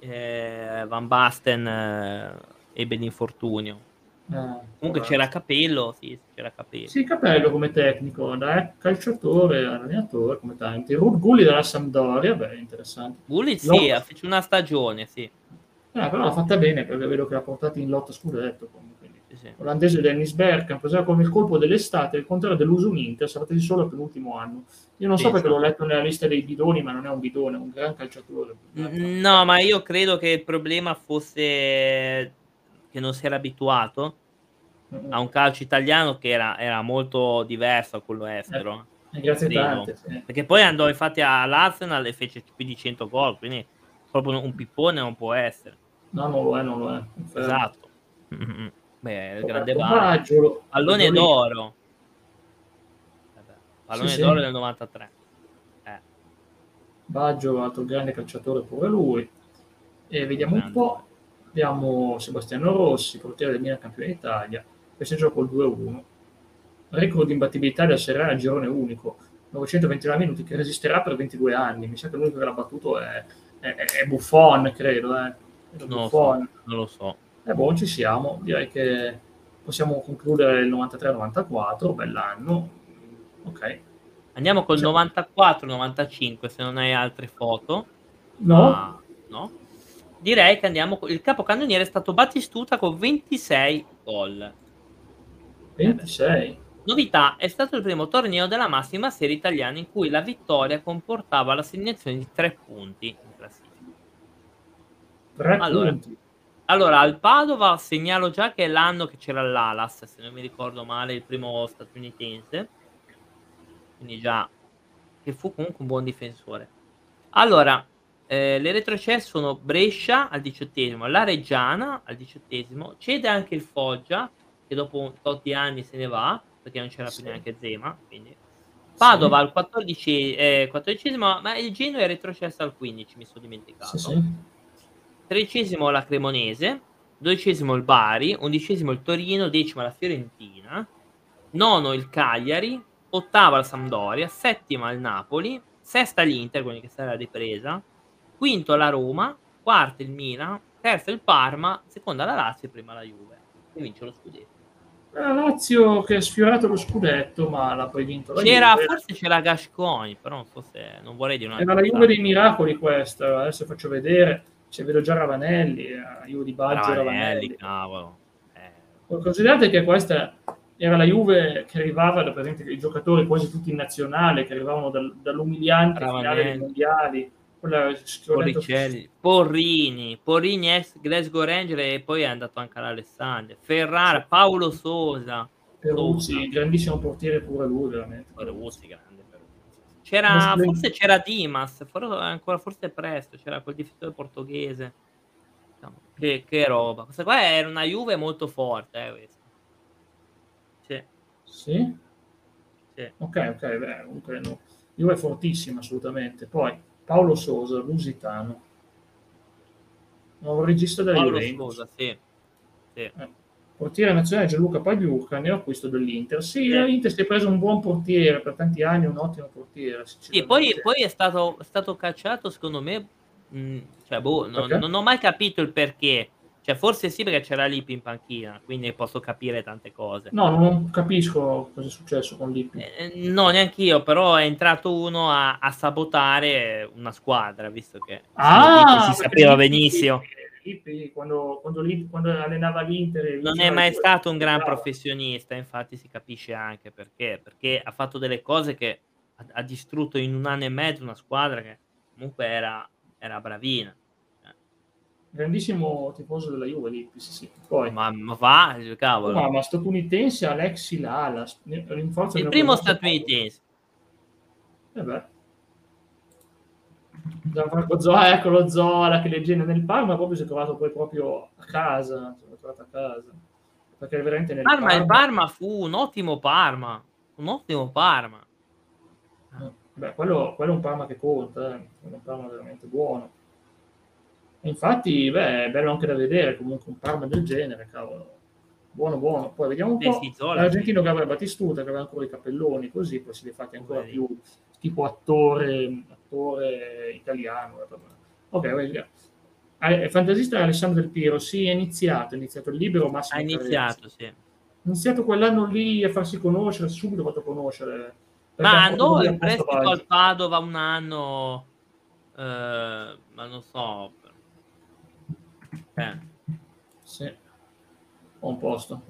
eh, Van Basten eh, ebbe l'infortunio. Eh, Comunque c'era Capello, sì, c'era Capello. Sì, Capello come tecnico, da calciatore, allenatore, come tanti. Ruth Gulli della Sampdoria, beh, interessante. Gulli sì, ha fatto una stagione, sì. Eh, però l'ha fatta bene perché vedo che l'ha portato in lotta scudetto. Quindi. Sì, sì. Olandese Dennis Bergkamp, presero come il colpo dell'estate, il contrario dell'uso Inter, salvati solo per l'ultimo anno. Io non sì, so perché l'ho letto nella lista dei bidoni, ma non è un bidone, è un gran calciatore. No, ma io credo che il problema fosse che non si era abituato a un calcio italiano che era, era molto diverso da quello estero. Eh, grazie tante, sì. Perché poi andò infatti all'Arsenal e fece più di 100 gol, quindi proprio un pippone non può essere. No, non lo è, non lo è. Esatto. Mm-hmm. Beh, il grande Baggio. Pallone d'oro. Pallone sì, d'oro sì. del 93. Eh. Baggio, altro grande calciatore pure lui. E vediamo grande. un po'. Abbiamo Sebastiano Rossi, portiere del Milan campione d'Italia questo gioco il 2-1. Record di imbattibilità del Serrana girone unico, 929 minuti, che resisterà per 22 anni. Mi sa che l'unico che l'ha battuto è, è, è Buffon, credo. Eh. Non, Buffon. Lo so, non lo so. Eh, boh, ci siamo. Direi che possiamo concludere il 93-94, bell'anno. Ok. Andiamo col 94-95 se non hai altre foto. No. Ah, no. Direi che andiamo. Il capocannoniere è stato Battistuta con 26 gol. 26. Novità, è stato il primo torneo della massima serie italiana in cui la vittoria comportava l'assegnazione di tre punti in classifica. Tre allora, punti. Allora, al Padova segnalo già che è l'anno che c'era l'Alas, se non mi ricordo male, il primo statunitense. Quindi già, che fu comunque un buon difensore. Allora, eh, le retrocesse sono Brescia al diciottesimo, la Reggiana al diciottesimo, cede anche il Foggia che dopo di anni se ne va, perché non c'era sì. più neanche Zema, quindi... Padova sì. al 14, eh, 14 ma il Genoa è retrocesso al 15, mi sono dimenticato. Sì, Tredicesimo la Cremonese, dodicesimo il Bari, undicesimo il Torino, decima la Fiorentina, nono il Cagliari, ottava la Sampdoria, settima il Napoli, sesta l'Inter, quindi che sarà la ripresa, quinto la Roma, quarto il Milan, terzo il Parma, seconda la Lazio e prima la Juve. E vince lo scudetto. La Lazio che ha sfiorato lo scudetto, ma l'ha poi vinto la c'era, Juve. Forse c'era Gasconi, però non so se non vorrei dire una Era la Juve dei miracoli questa, adesso faccio vedere, c'è vedo già Ravanelli, la Juve di Baggio Ravanelli. Ravanelli. Cavolo. Eh. Considerate che questa era la Juve che arrivava da presente i giocatori quasi tutti in nazionale, che arrivavano dal, dall'umiliante Ravanelli. finale dei mondiali Porricelli, Porrini, Porrini ex Glasgow Ranger e poi è andato anche all'Alessandria, Ferrara, Paolo Sosa. Peruzzi, Sosa. grandissimo portiere pure lui, veramente. Peruzzi, grande C'era, forse c'era Dimas, forse, ancora forse presto, c'era quel difensore portoghese. che, che, roba. Questa qua era una Juve molto forte, eh, questa. Sì. Sì? Sì. Ok, ok, beh, comunque no. Juve è fortissima assolutamente. Poi Paolo Sosa, Lusitano. Nuovo regista della Paolo Juventus. Sosa, sì. sì. Eh. Portiere nazionale Gianluca Pagliuca, ne ho acquisto dell'Inter. Sì, Sì. l'Inter si è preso un buon portiere per tanti anni, un ottimo portiere. Sì, poi, poi è stato, è stato cacciato, secondo me, mh, cioè, boh, non, Perché? non ho mai capito il perché. Cioè, forse sì perché c'era Lippi in panchina, quindi posso capire tante cose. No, non capisco cosa è successo con Lippi. Eh, no, neanche io, però è entrato uno a, a sabotare una squadra, visto che Ah, si sapeva Lippi- benissimo. Lippi, quando, quando, quando allenava l'Inter... Non è mai stato un gran professionista, infatti si capisce anche perché, perché ha fatto delle cose che ha, ha distrutto in un anno e mezzo una squadra che comunque era, era bravina. Grandissimo tifoso della Juve sì, sì. Poi, Ma, ma va, cavolo. No, ma statunitense Alexi Lala, rinforzo Il primo statunitense. Eh beh. Gianfranco Zola, ecco lo Zola che leggenda nel Parma, proprio si è trovato poi proprio a casa, si è trovato a casa. Perché veramente nel Parma, il Parma fu un ottimo Parma, un ottimo Parma. Beh, quello, quello è un Parma che conta, eh. è un Parma veramente buono. Infatti, beh, è bello anche da vedere comunque un Parma del genere, cavolo. Buono, buono. Poi vediamo un po'. L'argentino Gabriele Battistuta che aveva ancora i capelloni, così poi si è fatti ancora Poverino. più tipo attore, attore italiano. Ok, vediamo. Eh, Fantasista Alessandro Del Piero, sì, è iniziato, è iniziato il libero Massimo Ha iniziato, sì. Ha iniziato quell'anno lì a farsi conoscere, subito fatto conoscere. Ma a posto prestito al Padova un anno, eh, ma non so. Eh, Sì, un posto.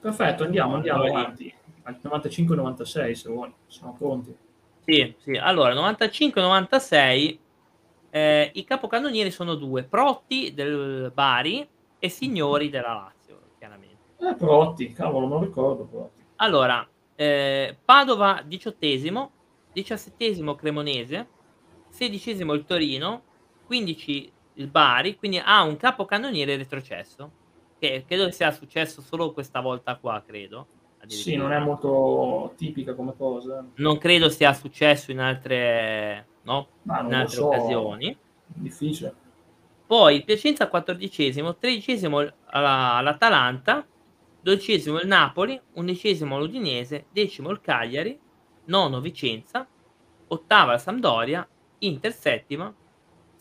Perfetto, andiamo, andiamo avanti. Al 95-96 se vuoi, siamo pronti. Sì, sì. Allora, 95-96, eh, i capocannonieri sono due, Protti del Bari e Signori della Lazio, chiaramente. Eh, Protti, cavolo, non ricordo Protti. Allora, eh, Padova diciottesimo, diciassettesimo Cremonese, sedicesimo il Torino, 15 il Bari, quindi ha un capocannoniere retrocesso, che credo sia successo solo questa volta qua, credo. Sì, non è molto tipica come cosa. Non credo sia successo in altre, no? In altre so. occasioni. Difficile. Poi Piacenza quattordicesimo, tredicesimo alla- all'Atalanta, dodicesimo il Napoli, undicesimo l'Udinese, decimo il Cagliari, nono Vicenza, ottava la Sampdoria, Inter settima,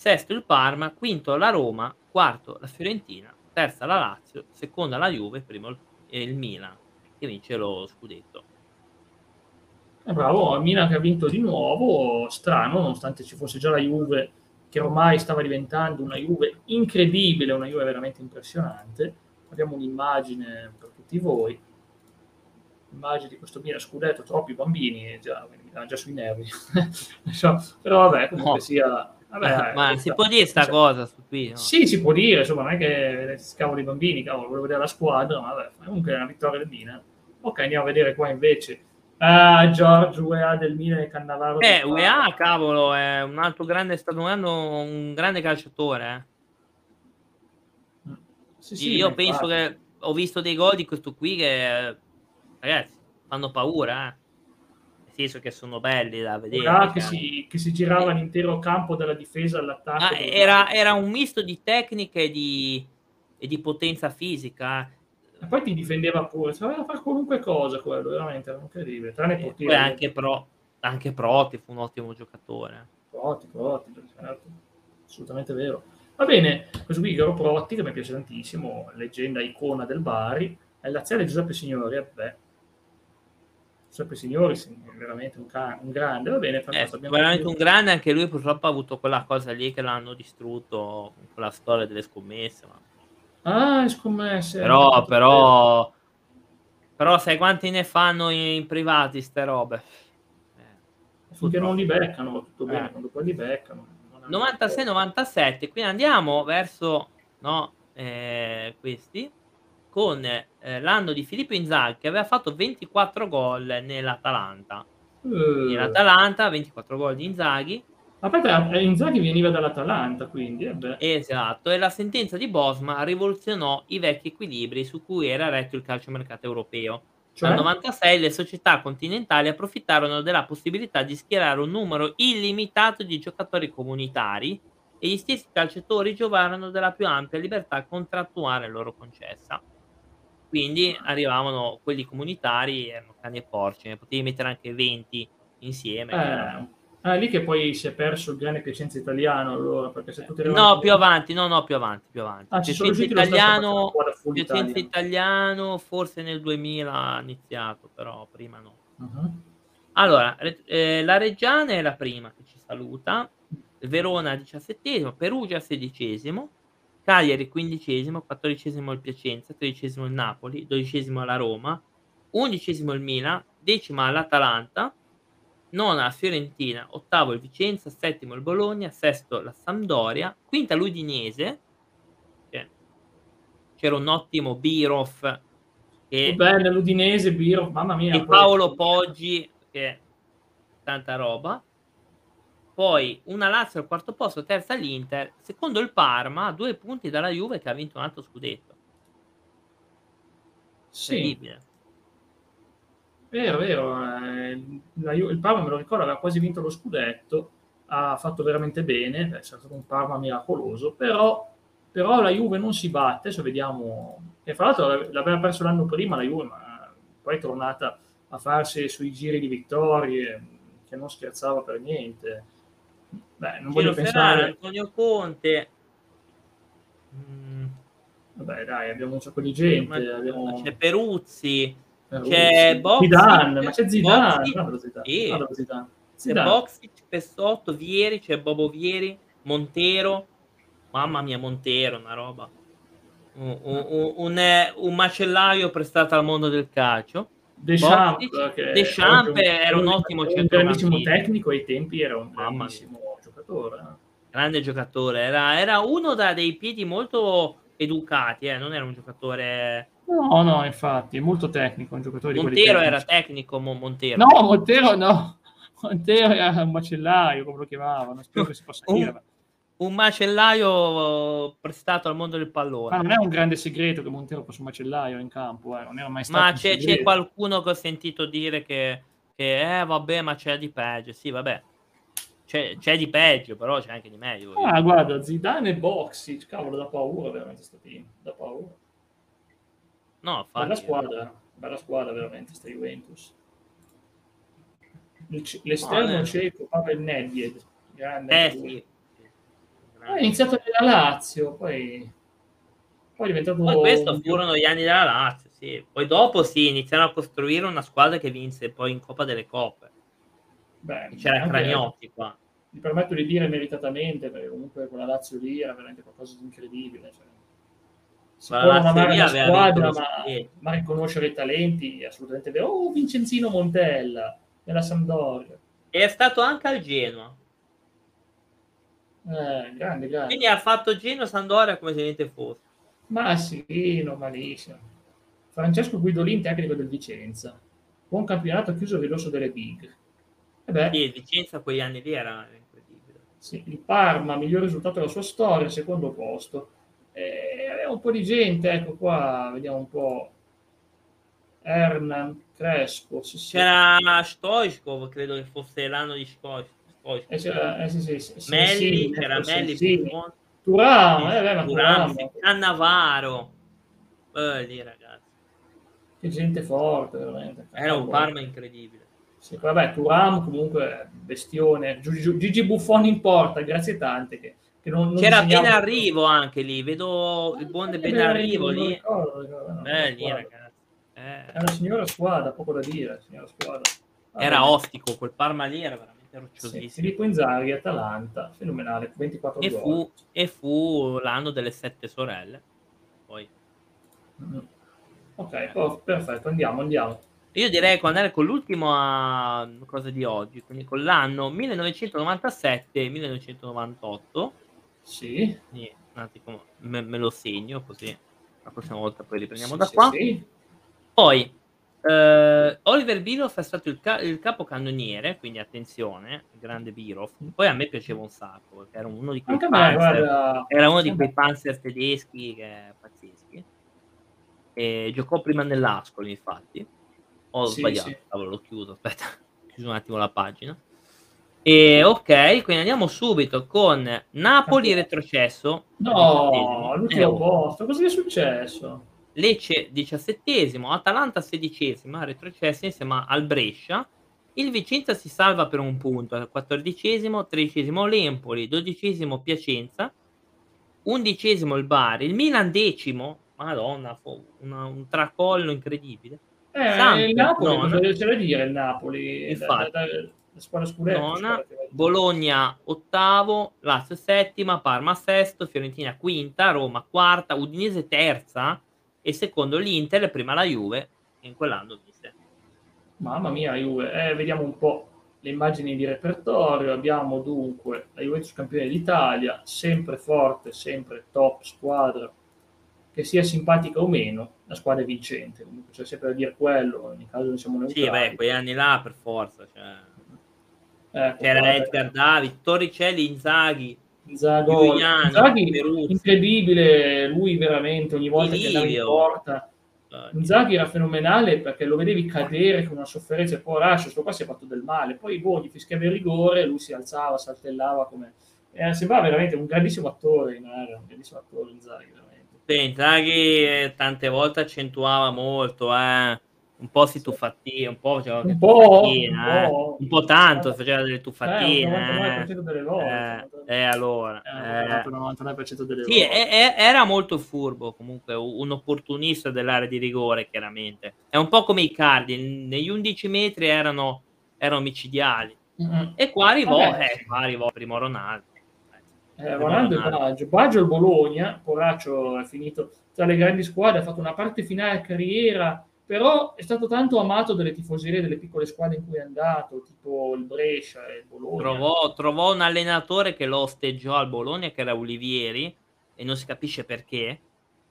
sesto il Parma, quinto la Roma, quarto la Fiorentina, terza la Lazio, seconda la Juve, primo il, e il Milan che vince lo scudetto. È bravo, il Milan che ha vinto di nuovo, strano, nonostante ci fosse già la Juve, che ormai stava diventando una Juve incredibile, una Juve veramente impressionante. Abbiamo un'immagine per tutti voi. Immagine di questo Milan scudetto, troppi bambini, già, mi danno già sui nervi. So, però vabbè, comunque No. sia... Vabbè, Ma eh, si può dire sta cioè, cosa su qui? no? Sì, si può dire, insomma, non è che scavo dei bambini, cavolo, volevo vedere la squadra, ma vabbè, comunque è una vittoria del Milan. Ok, andiamo a vedere qua invece. Ah, Giorgio UEA del Milan e Cannavaro. Eh, UEA, cavolo, è un altro grande, è stato un, grande calciatore. eh. Sì, sì, Io ma penso infatti. che ho visto dei gol di questo qui che, ragazzi, fanno paura, eh. Senso che sono belli da vedere. UEA che cioè. si, che si girava l'intero campo dalla difesa all'attacco. Ah, era, era un misto di tecnica e di, e di potenza fisica. eh. E poi ti difendeva pure, sapeva fare qualunque cosa quello, veramente, era incredibile. Tranne E portiere. poi anche, Pro, anche Proti fu un ottimo giocatore. Protti, Protti, certo. assolutamente vero. Va bene, questo qui Garo Protti, che mi piace tantissimo, leggenda icona del Bari, è il laziale Giuseppe Signori, eh, beh. Giuseppe Signori, veramente un, ca- un grande, va bene, Eh, fantastico. abbiamo veramente un grande, anche lui purtroppo ha avuto quella cosa lì che l'hanno distrutto con quella storia delle scommesse. ma- Ah, scommesse. Però, però, però sai quanti ne fanno in, in privati ste robe? Eh. Finché non li beccano, va tutto bene, Eh. quando poi li beccano. non hanno- 96-97, quindi andiamo verso no, eh, questi con eh, l'anno di Filippo Inzaghi che aveva fatto 24 gol nell'Atalanta. Eh, Nell'Atalanta 24 gol di Inzaghi, Aspetta, eh, Inzaghi veniva dall'Atalanta, quindi, eh beh. esatto, e la sentenza di Bosma rivoluzionò i vecchi equilibri su cui era retto il calciomercato europeo. Cioè? Nel 96 le società continentali approfittarono della possibilità di schierare un numero illimitato di giocatori comunitari e gli stessi calciatori giovarono della più ampia libertà contrattuale loro concessa. Quindi arrivavano quelli comunitari, erano cani e porci, ne potevi mettere anche 20 insieme. Eh, Ah, lì che poi si è perso il grande Piacenza italiano allora, perché se tu No, più avanti, no, no, più avanti, più avanti. Ah, Piacenza italiano, Piacenza italiano forse nel 2000 ha iniziato, però prima no. Uh-huh. Allora, eh, la Reggiana è la prima che ci saluta, Verona 17, Perugia 16, Cagliari 15, 14 il Piacenza, 13 il Napoli, 12 la Roma, 11 il Milan, decima l'Atalanta, nona la Fiorentina, ottavo il Vicenza, settimo il Bologna, sesto la Sampdoria, quinta l'Udinese, c'era un ottimo Birov che bene l'Udinese Birov, mamma mia, e Paolo Poggi che tanta roba. Poi una Lazio al quarto posto, terza l'Inter, secondo il Parma, due punti dalla Juve che ha vinto un altro scudetto. Sì. Incredibile. Vero, vero. Eh, la, il Parma, me lo ricordo, aveva quasi vinto lo scudetto, ha fatto veramente bene, è stato un Parma miracoloso, però, però la Juve non si batte, adesso vediamo, e fra l'altro l'aveva perso l'anno prima la Juve, ma poi è tornata a farsi sui giri di vittorie, che non scherzava per niente. Beh, non voglio Ferrari, pensare... Antonio Conte... Mm. Vabbè, dai, abbiamo un sacco di gente. Abbiamo... C'è Peruzzi, c'è Boxic, Zidane, ma c'è Zidane, Boxic, no, Zidane. Sì. No, Zidane. C'è Boxic, Pessotto, Vieri, c'è Bobo Vieri, Montero, mamma mia Montero, una roba. Un, un, un, un macellaio prestato al mondo del calcio. Deschamps, Deschamps era un, ottimo un grandissimo tecnico ai tempi era un grandissimo giocatore. Grande giocatore, era, era uno da dei piedi molto educati, eh? non era un giocatore No, no, infatti, molto tecnico, un giocatore Montero era tecnico, Mo Montero. No, Montero no. Montero era un macellaio, come lo chiamavano, spero che si possa un, dire. Un macellaio prestato al mondo del pallone. Ma non è un grande segreto che Montero fosse un macellaio in campo, eh. non era mai stato Ma c'è, c'è, qualcuno che ho sentito dire che, che eh, vabbè, ma c'è di peggio. Sì, vabbè. C'è, c'è, di peggio, però c'è anche di meglio. Ah, guarda, Zidane e Boxy, cavolo, da paura veramente sto team, da paura. No, infatti, bella squadra, bella squadra veramente sta Juventus. L'esterno ah, cieco, Pavel Nedved, grande. Eh, sì. Ha iniziato nella Lazio, poi, poi è diventato... Poi questo furono gli anni della Lazio, sì. Poi dopo sì, iniziarono a costruire una squadra che vinse poi in Coppa delle Coppe. Beh, C'era Cragnotti qua. Mi permetto di dire meritatamente, perché comunque con la Lazio lì era veramente qualcosa di incredibile. Cioè si può non amare la squadra, ma, ma, riconoscere i talenti assolutamente vero. Oh, Vincenzino Montella nella Sampdoria. E è stato anche al Genoa. Eh, grande, grande. Quindi ha fatto Genoa Sampdoria come se niente fosse. Ma sì, normalissimo. Francesco Guidolin, tecnico del Vicenza. Buon campionato chiuso veloce delle big. E beh, sì, Vicenza quegli anni lì era incredibile. Sì, il Parma, miglior risultato della sua storia, secondo posto eh, aveva un po' di gente, ecco qua, vediamo un po'. Hernan, Crespo. Sì, sì. C'era Stoichkov, credo che fosse l'anno di Stoichkov. Eh, c'era, eh, sì, sì, Melli, c'era Melli. Turam, eh, beh, Turam, Cannavaro. Eh, lì ragazzi. Che gente forte, veramente. Era un Parma incredibile. Sì, vabbè, Turam comunque bestione. Gigi Buffon in porta, grazie tante che non, non C'era appena arrivo anche lì, vedo il buon ben arrivo lì. Eh. Eh. È una signora squadra, poco da dire. Signora squadra. Ah, era ostico, quel Parma lì era veramente rocciosissimo. Sì, Filippo Inzaghi, Atalanta, fenomenale, 24 e fu, e fu l'anno delle sette sorelle. Poi. Mm. Ok, eh. oh, perfetto, andiamo, andiamo. Io direi di andare con l'ultima cosa di oggi, quindi con l'anno 1997-1998 sì. Quindi, un attimo, me, me, lo segno così la prossima volta poi riprendiamo sì, da qua. Sì, poi eh, Oliver Biroff è stato il, ca- il capocannoniere, quindi attenzione, grande Biroff. Poi a me piaceva un sacco, perché era uno di quei panzer, era uno di quei panzer tedeschi che pazzeschi. E giocò prima nell'Ascoli, infatti. Ho sì, sbagliato, sì. Cavolo, l'ho chiuso, aspetta, chiuso un attimo la pagina. E ok, quindi andiamo subito con Napoli retrocesso. No, l'ultimo eh, posto, cosa è successo? Lecce diciassettesimo, Atalanta sedicesima, retrocessa insieme al Brescia. Il Vicenza si salva per un punto, al quattordicesimo, tredicesimo l'Empoli, dodicesimo Piacenza, undicesimo il Bari, il Milan decimo, madonna, una, un tracollo incredibile. Eh, il Napoli, cosa da dire il Napoli? Infatti, da, da, da, la squadra scudetto. Nona, Bologna ottavo, Lazio settima, Parma sesto, Fiorentina quinta, Roma quarta, Udinese terza, e secondo l'Inter prima la Juve in quell'anno viste. Mamma mia, Juve, eh, vediamo un po' le immagini di repertorio. Abbiamo dunque la Juventus campione d'Italia, sempre forte, sempre top squadra, che sia simpatica o meno, la squadra è vincente. Comunque c'è sempre da dire quello, in caso non siamo neutrali. Sì, beh, quegli anni là per forza. Cioè... Ecco, C'era guarda, Edgar David, Torricelli, Inzaghi, Inzaghi, Inzaghi incredibile, lui veramente ogni volta che andava in porta. Inzaghi era fenomenale perché lo vedevi cadere con una sofferenza e poi Rascio, sto qua si è fatto del male. Poi boh, gli fischiava il rigore, lui si alzava, saltellava come... Eh, sembrava veramente un grandissimo attore in area, un grandissimo attore Inzaghi. Sì, Inzaghi eh, tante volte accentuava molto, eh un po' si tuffattina, un po' faceva un po', un, po', eh. un po' tanto faceva delle tuffattine. Eh, delle volte. Eh, eh allora. Eh, il 99% delle sì, volte. Era molto furbo, comunque un opportunista dell'area di rigore, chiaramente. È un po' come i cardi, negli 11 metri erano, erano micidiali. Mm-hmm. E qua arrivò, eh, qua arrivò primo Ronaldo. Eh, Ronaldo e Baggio. Baggio il Bologna, Poraccio è finito tra le grandi squadre, ha fatto una parte finale carriera però è stato tanto amato dalle tifoserie delle piccole squadre in cui è andato, tipo il Brescia e il Bologna. Trovò, trovò un allenatore che lo osteggiò al Bologna, che era Olivieri, e non si capisce perché.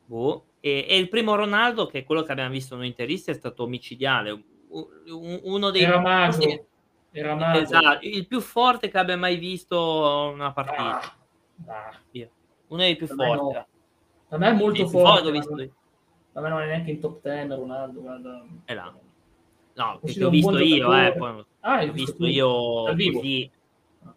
Boh. E, e, il primo Ronaldo, che è quello che abbiamo visto noi interisti, è stato omicidiale. Uno dei... Era magro. Era. Esatto, il più forte che abbia mai visto una partita. Ah, ah. Uno dei più per forti. Me no. Per me è molto forte. forte a me non è neanche in top 10 Ronaldo guarda. è là no perché ho visto io eh, poi, ah, ho visto, visto io dal vivo così.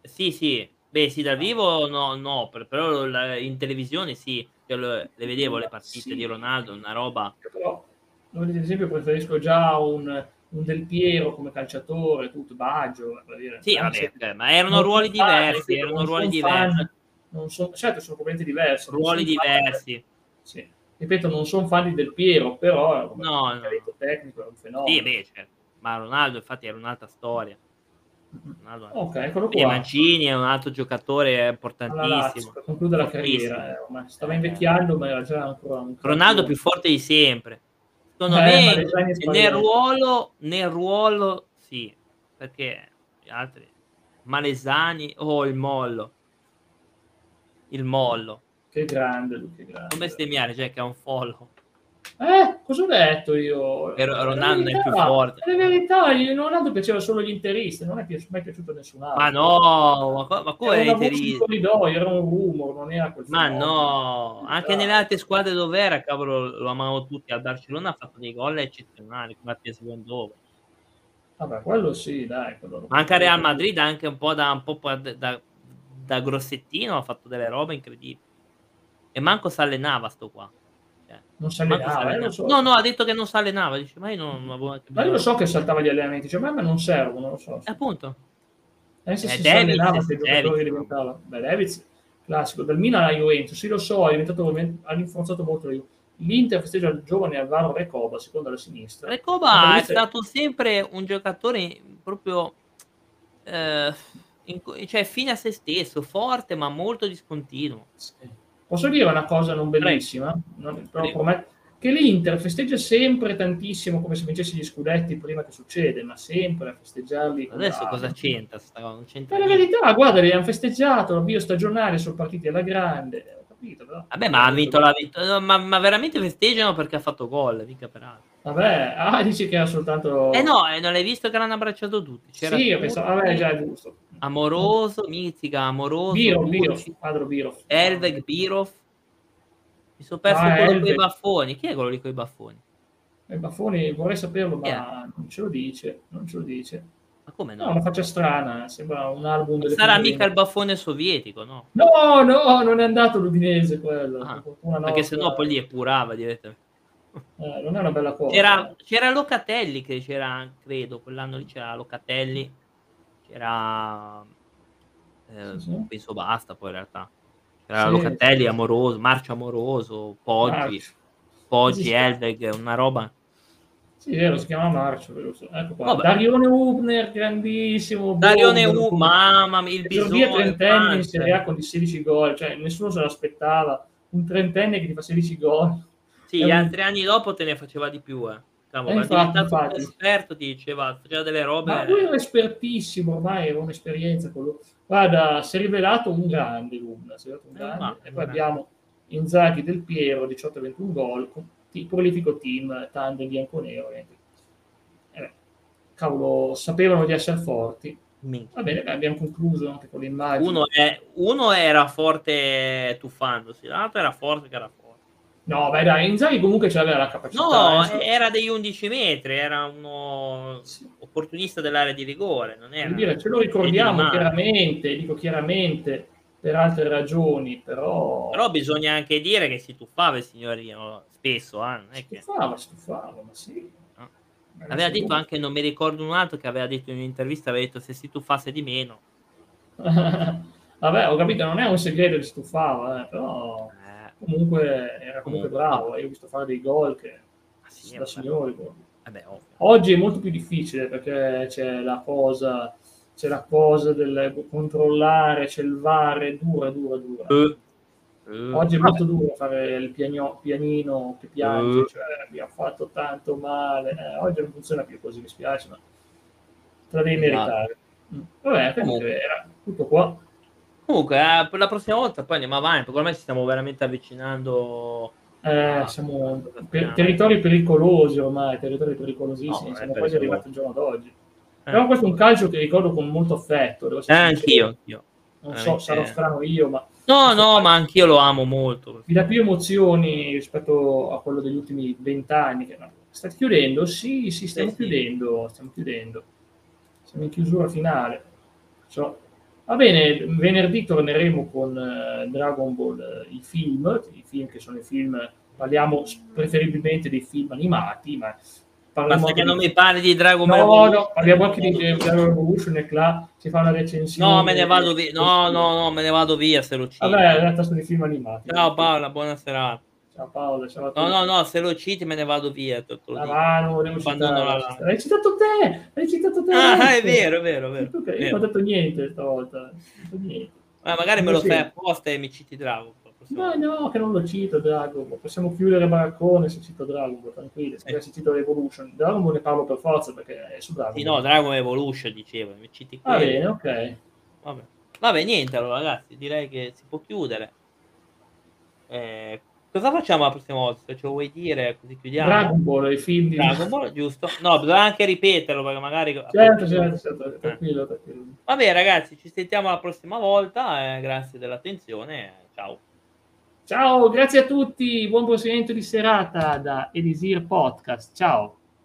sì sì beh sì dal vivo no, no però in televisione sì io le, le vedevo le partite sì. di Ronaldo una roba però ad esempio preferisco già un, un Del Piero come calciatore tutto Baggio dire. sì vabbè okay, ma erano ruoli diversi erano ruoli diversi fan, non so, certo sono completamente diversi ruoli diversi sì ripeto, non sono fan di Del Piero, però no, no. tecnico è un fenomeno. Sì, beh, certo. ma Ronaldo infatti era un'altra storia. Ronaldo, ok, eccolo qua. Mancini è un altro giocatore importantissimo. Per concludere la carriera, eh, stava invecchiando, ma era già ancora un Ronaldo più forte di sempre. Secondo eh, me nel ruolo, nel ruolo sì, perché gli altri Malesani o oh, il mollo. Il mollo che grande lui, che grande. Non bestemmiare, cioè che è un follow. Eh, cosa ho detto io? E Ronaldo è più forte. In verità, Ronaldo piaceva solo gli interisti, non è mai piaciuto a nessun altro. Ma no, ma, ma come era interista? Era un rumor, non era quel Ma no, anche nelle altre squadre dove era, cavolo, lo amavano tutti. Al Barcellona ha fatto dei gol eccezionali, come a secondo dove. Vabbè, quello sì, dai. Quello anche a Real Madrid, anche un po' da, un po' da, da, da grossettino, ha fatto delle robe incredibili. E manco si allenava sto qua. Cioè, non si allenava, eh, so. No, no, ha detto che non si allenava. Dice, ma io non avevo Ma io lo so che saltava gli allenamenti, cioè, ma non servono, non lo so. Eh, appunto. Adesso eh, si Davids, allenava se giocatore diventava. Beh, Davids, classico. Dal Milan alla Juventus, sì lo so, è diventato, ha rinforzato molto io. L'Inter festeggia il giovane Alvaro Recoba, secondo la sinistra. Recoba è stato sempre un giocatore proprio... Eh, in, cioè fine a se stesso, forte ma molto discontinuo. Sì Posso dire una cosa non bellissima? Non, prometto, che l'Inter festeggia sempre tantissimo come se vincesse gli scudetti prima che succede, ma sempre a festeggiarli. Adesso ah, cosa c'entra? Non c'entra per la verità, guarda, li hanno festeggiato, l'avvio stagionale, sono partiti alla grande. Capito, però. Vabbè, ma ha vinto la vittoria, ma, ma, veramente festeggiano perché ha fatto gol, mica per altro. Vabbè, ah, dici che era soltanto. Eh no, eh, non l'hai visto che l'hanno abbracciato tutti. C'era sì, io pensavo, vabbè, già è giusto. Amoroso, Mitica, Amoroso, Birov, Birov, Padro Birov. Elveg, Birov. Mi sono perso ah, quello con i baffoni. Chi è quello lì con i baffoni? Eh, Baffoni vorrei saperlo, ma Yeah. non ce lo dice, non ce lo dice. Ma come No, no? una faccia strana, sembra un album delle Sarà mica il baffone sovietico, no? No, no, non è andato l'udinese quello. Ah, Perché sennò poi li epurava direttamente. Eh, non è una bella cosa. C'era, c'era Locatelli che c'era, credo, quell'anno lì c'era Locatelli, c'era... eh, Sì, sì. penso basta poi in realtà. C'era Sì. Locatelli, Amoroso, Marcio Amoroso, Poggi, Marcio. Poggi. Elveg, una roba... Sì, è vero, si chiama Marcio. Ecco qua. Vabbè. Darione Hubner, grandissimo. Darione bomber, U, con- mamma mia, il bisogno... trentenne in Serie A con di 16 gol, cioè nessuno se l'aspettava. Un trentenne che ti fa 16 gol. Sì, gli un- altri anni dopo te ne faceva di più, eh. Cavolo, Eh, infatti, un infatti. esperto, ti diceva, faceva delle robe... Ma lui era espertissimo, ormai era un'esperienza. Quello. Guarda, si è rivelato un grande Lubna, si è rivelato un Eh, grande. ma- e poi abbiamo Inzaghi del Piero, 18-21 gol, il prolifico team, tandem bianconero. Eh, beh, cavolo, sapevano di essere forti. Va bene, beh, abbiamo concluso anche con l'immagine. Uno, è- uno era forte tuffandosi, l'altro era forte che era forte. No, beh, dai, Inzaghi comunque c'aveva la capacità. No, eh. era degli 11 metri, era uno Sì. opportunista dell'area di rigore, non era... Dire, ce lo ricordiamo chiaramente, dico chiaramente per altre ragioni, però, Però bisogna anche dire che si tuffava il signorino spesso, eh, è che... stufava, stufava, ma sì. Ma Aveva detto anche, non mi ricordo un altro che aveva detto in un'intervista, aveva detto se si tuffasse di meno. Vabbè, ho capito, non è un segreto che stufava, eh, però Eh, comunque era comunque bravo. Io ho visto fare dei gol che ma sì, da signori. poi. Vabbè. Oggi è molto più difficile perché c'è la cosa, c'è la cosa del controllare, c'è il VAR, è dura, dura, dura. Eh, Oggi è vabbè. molto duro fare il pianio- pianino che piange, Eh. cioè abbiamo fatto tanto male. Eh, oggi non funziona più così, mi spiace, ma te la devi meritare. Mm. Vabbè, comunque era tutto qua. Comunque, eh, per la prossima volta poi andiamo avanti, perché ormai ci stiamo veramente avvicinando. Eh, Ah, siamo per- territori pericolosi ormai, territori pericolosissimi, No, siamo quasi arrivati al giorno d'oggi. Eh. Però questo è un calcio che ricordo con molto affetto. Eh, anch'io, anch'io. Non so, sarò strano io, ma No, no, ma anch'io lo amo molto. mi dà più emozioni rispetto a quello degli ultimi vent'anni. No, state chiudendo? Sì, sì, stiamo Sì, sì. chiudendo, stiamo chiudendo. Siamo in chiusura finale. Perciò- Va bene, venerdì torneremo con eh, Dragon Ball, eh, i film, i film che sono i film, parliamo preferibilmente dei film animati, ma parliamo Basta che non di- mi parli di Dragon Ball. No, no, parliamo anche di Dragon Evolution e là si fa una recensione. No, me ne vado via. No, no, no, me ne vado via se lo citi. Vabbè, in realtà sono i film animati. Ciao Paola, buona serata. Ciao Paolo, ciao a tutti. No, no, no, se lo citi me ne vado via. te lo Ah, non volevo citare. L'hai citato te! L'hai citato te! Ah, è vero, è vero, è vero. Io non ho detto niente stavolta. Non niente. Eh, magari me lo fai apposta e mi citi Dragon. No, no, che non lo cito Dragon Ball. Possiamo chiudere Baraccone se cito Dragon Ball, tranquilli. Sì. Se cito Evolution. Dragon Ball ne parlo per forza perché è su Dragon Sì, Ball. no, Dragon Evolution dicevo, citi Va quello. bene, ok. Vabbè. Vabbè, niente, allora ragazzi, direi che si può chiudere. Eh, cosa facciamo la prossima volta? Se ce lo vuoi dire, così chiudiamo. Dragon Ball, i film di... Dragon Ball, giusto? No, bisogna anche ripeterlo perché magari... Certo, certo, certo, tranquillo, tranquillo. Vabbè ragazzi, ci sentiamo la prossima volta, eh, grazie dell'attenzione, ciao. Ciao, grazie a tutti, buon proseguimento di serata da Elisir Podcast. Ciao.